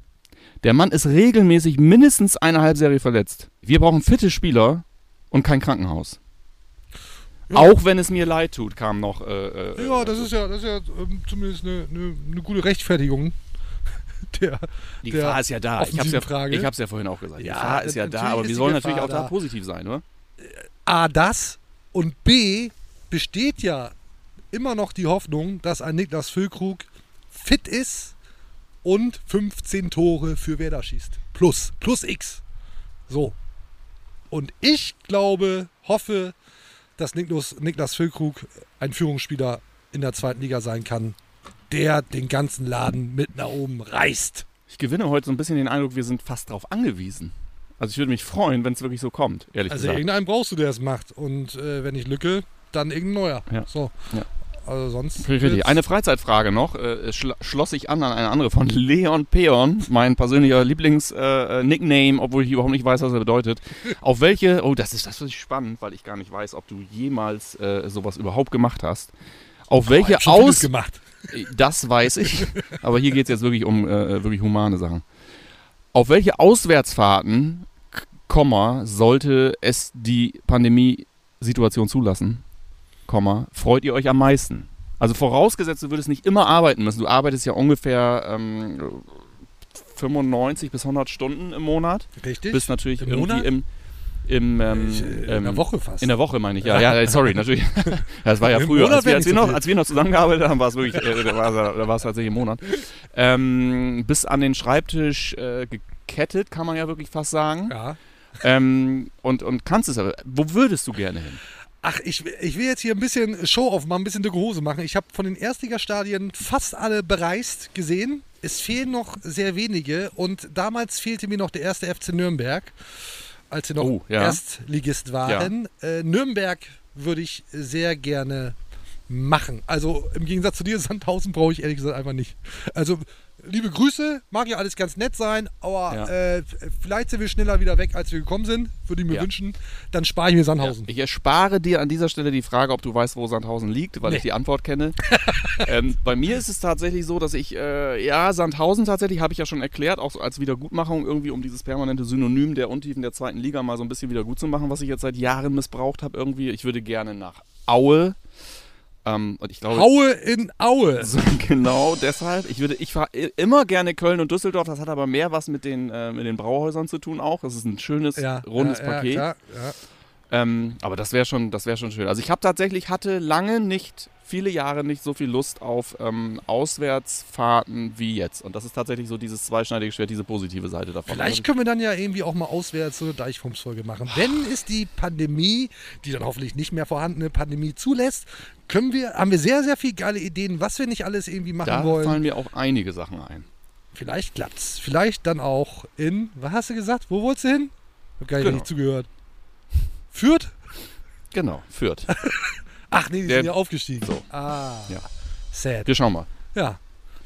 Der Mann ist regelmäßig mindestens eine Halbserie verletzt. Wir brauchen fitte Spieler und kein Krankenhaus. Auch wenn es mir leid tut, kam noch. Äh, äh, Ja, das ist ja, das ist ja ähm, zumindest eine, eine, eine gute Rechtfertigung. <laughs> Der, Die der Gefahr ist ja da. Ich habe es ja, Frage. ich hab's ja vorhin auch gesagt. Die Ja, Gefahr ist ja da, aber wir die sollen Gefahr natürlich auch da da. positiv sein, oder? A, das und B, besteht ja immer noch die Hoffnung, dass ein Niklas Füllkrug fit ist und 15 Tore für Werder schießt. Plus, plus X. So. Und ich glaube, hoffe, dass Niklas, Niklas Füllkrug ein Führungsspieler in der zweiten Liga sein kann, der den ganzen Laden mit nach oben reißt. Ich gewinne heute so ein bisschen den Eindruck, wir sind fast darauf angewiesen. Also ich würde mich freuen, wenn es wirklich so kommt, ehrlich Also gesagt. irgendeinen brauchst du, der es macht. Und äh, wenn nicht Lücke, dann irgendein neuer. Ja. So. Ja. Also sonst. Richtig. Eine Freizeitfrage noch, äh, schl schloss ich an an eine andere von Leon Peon, mein persönlicher Lieblings-Nickname, äh, Nickname, obwohl ich überhaupt nicht weiß, was er bedeutet. Auf welche, oh, das ist das ist spannend, weil ich gar nicht weiß, ob du jemals äh, sowas überhaupt gemacht hast. Auf welche vieles Aus... gemacht. Das weiß ich, aber hier geht es jetzt wirklich um äh, wirklich humane Sachen. Auf welche Auswärtsfahrten, Komma, sollte es die Pandemiesituation zulassen, Komma, freut ihr euch am meisten? Also vorausgesetzt, du würdest nicht immer arbeiten müssen. Du arbeitest ja ungefähr ähm, 95 bis 100 Stunden im Monat. Richtig. Bist natürlich Im irgendwie Monat? im im, ähm, äh, in ähm, der Woche fast. In der Woche meine ich, ja. Ja, sorry, natürlich. <laughs> Das war ja Im früher. Monat Als wir, als, wir so noch, als wir noch zusammengearbeitet haben, war es wirklich, äh, da war es da war es tatsächlich im Monat. Ähm, bis an den Schreibtisch äh, gekettet, kann man ja wirklich fast sagen. Ja. Ähm, und, und kannst es aber. Wo würdest du gerne hin? Ach, ich, ich will jetzt hier ein bisschen Show aufmachen, ein bisschen dicke Hose machen. Ich habe von den Erstligastadien fast alle bereist gesehen. Es fehlen noch sehr wenige und damals fehlte mir noch der erste FC Nürnberg, als sie noch Oh, ja. Erstligist waren. Äh, Nürnberg würde ich sehr gerne machen. Also im Gegensatz zu dir, Sandhausen brauche ich ehrlich gesagt einfach nicht. Also liebe Grüße, mag ja alles ganz nett sein, aber Ja. äh, vielleicht sind wir schneller wieder weg, als wir gekommen sind, würde ich mir Ja. wünschen. Dann spare ich mir Sandhausen. Ich erspare dir an dieser Stelle die Frage, ob du weißt, wo Sandhausen liegt, weil Nee. ich die Antwort kenne. <laughs> ähm, bei mir ist es tatsächlich so, dass ich, äh, ja, Sandhausen tatsächlich, habe ich ja schon erklärt, auch als Wiedergutmachung irgendwie, um dieses permanente Synonym der Untiefen der zweiten Liga mal so ein bisschen wieder gut zu machen, was ich jetzt seit Jahren missbraucht habe irgendwie. Ich würde gerne nach Aue. Ähm, und ich glaube, Aue in Aue. <laughs> so, genau deshalb. Ich würde, ich fahre immer gerne Köln und Düsseldorf. Das hat aber mehr was mit den, äh, mit den Brauhäusern zu tun auch. Das ist ein schönes, Ja, rundes ja, ja, Paket. klar, ja. Ähm, aber das wäre schon, das wäre schon schön. Also ich habe tatsächlich hatte lange nicht, viele Jahre nicht so viel Lust auf ähm, Auswärtsfahrten wie jetzt. Und das ist tatsächlich so dieses zweischneidige Schwert, diese positive Seite davon. Vielleicht können wir dann ja irgendwie auch mal auswärts so eine Deichfumsfolge machen. Wenn es die Pandemie, die dann hoffentlich nicht mehr vorhandene Pandemie zulässt, können wir, haben wir sehr, sehr viele geile Ideen, was wir nicht alles irgendwie machen da wollen. fallen mir auch einige Sachen ein. Vielleicht klappt's. Vielleicht dann auch in, was hast du gesagt? Wo wolltest du hin? Hab gar Genau. nicht zugehört. Fürth? Genau, Fürth. <laughs> Ach nee, die Der- sind ja aufgestiegen. So. Ah, Ja. sad. Wir schauen mal. Ja.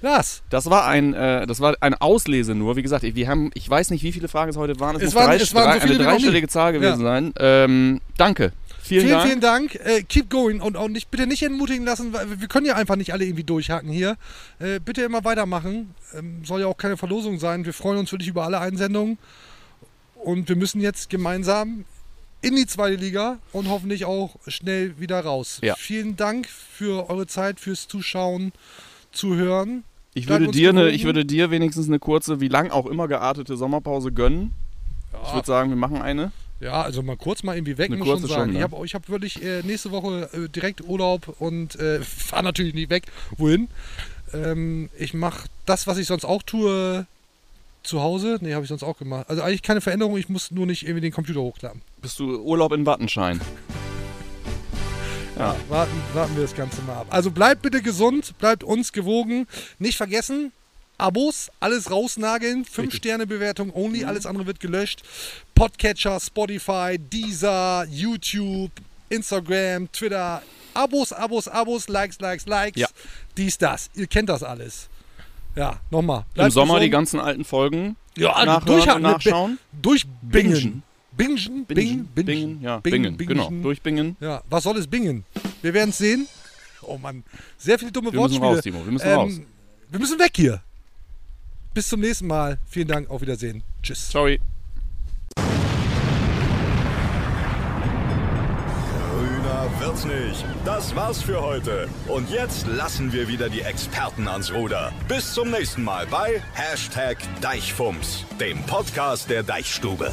Lars, Das war ein, äh, das war eine Auslese nur. Wie gesagt, wir haben, ich weiß nicht, wie viele Fragen es heute waren. Es, Es muss waren- drei, es waren so drei, eine dreistellige Zahl gewesen Ja. sein. Ähm, danke. Vielen, vielen, Dank. vielen Dank. Äh, keep going und auch nicht, bitte nicht entmutigen lassen, weil wir können ja einfach nicht alle irgendwie durchhaken hier. Äh, bitte immer weitermachen. Ähm, soll ja auch keine Verlosung sein. Wir freuen uns wirklich über alle Einsendungen. Und wir müssen jetzt gemeinsam in die zweite Liga und hoffentlich auch schnell wieder raus. Ja. Vielen Dank für eure Zeit, fürs Zuschauen, Zuhören. Ich Bleibt würde, dir eine, ich würde dir wenigstens eine kurze, wie lang auch immer geartete Sommerpause gönnen. Ich würde sagen, wir machen eine. Ja, also mal kurz mal irgendwie weg, Eine muss schon kurze sagen. schon, ne? Ich habe ich hab wirklich äh, nächste Woche äh, direkt Urlaub und äh, <laughs> fahre natürlich nicht weg. Wohin? Ähm, ich mache das, was ich sonst auch tue, zu Hause. Nee, habe ich sonst auch gemacht. Also eigentlich keine Veränderung, ich muss nur nicht irgendwie den Computer hochklappen. Bist du Urlaub in Wattenschein? <laughs> Ja. Warten, warten wir das Ganze mal ab. Also bleibt bitte gesund, bleibt uns gewogen. Nicht vergessen, Abos, alles rausnageln, 5-Sterne-Bewertung only, alles andere wird gelöscht. Podcatcher, Spotify, Deezer, YouTube, Instagram, Twitter. Abos, Abos, Abos, Likes, Likes, Likes. Ja. Dies, das. Ihr kennt das alles. Ja, nochmal. Im Sommer die gesund. ganzen alten Folgen ja, nachhören durchhaken, nachschauen. Durchbingen. Bingen, Bingen, bingen, bingen, bingen, ja, bingen, bingen, genau, bingen. durchbingen. Ja, was soll es bingen? Wir werden es sehen. Oh Mann, sehr viele dumme Wir müssen Wortspiele. raus, Timo, wir müssen raus. Wir müssen weg hier. Bis zum nächsten Mal. Vielen Dank, auf Wiedersehen. Tschüss. Ciao. Wird's nicht. Das war's für heute. Und jetzt lassen wir wieder die Experten ans Ruder. Bis zum nächsten Mal bei Hashtag Deichfumms, dem Podcast der Deichstube.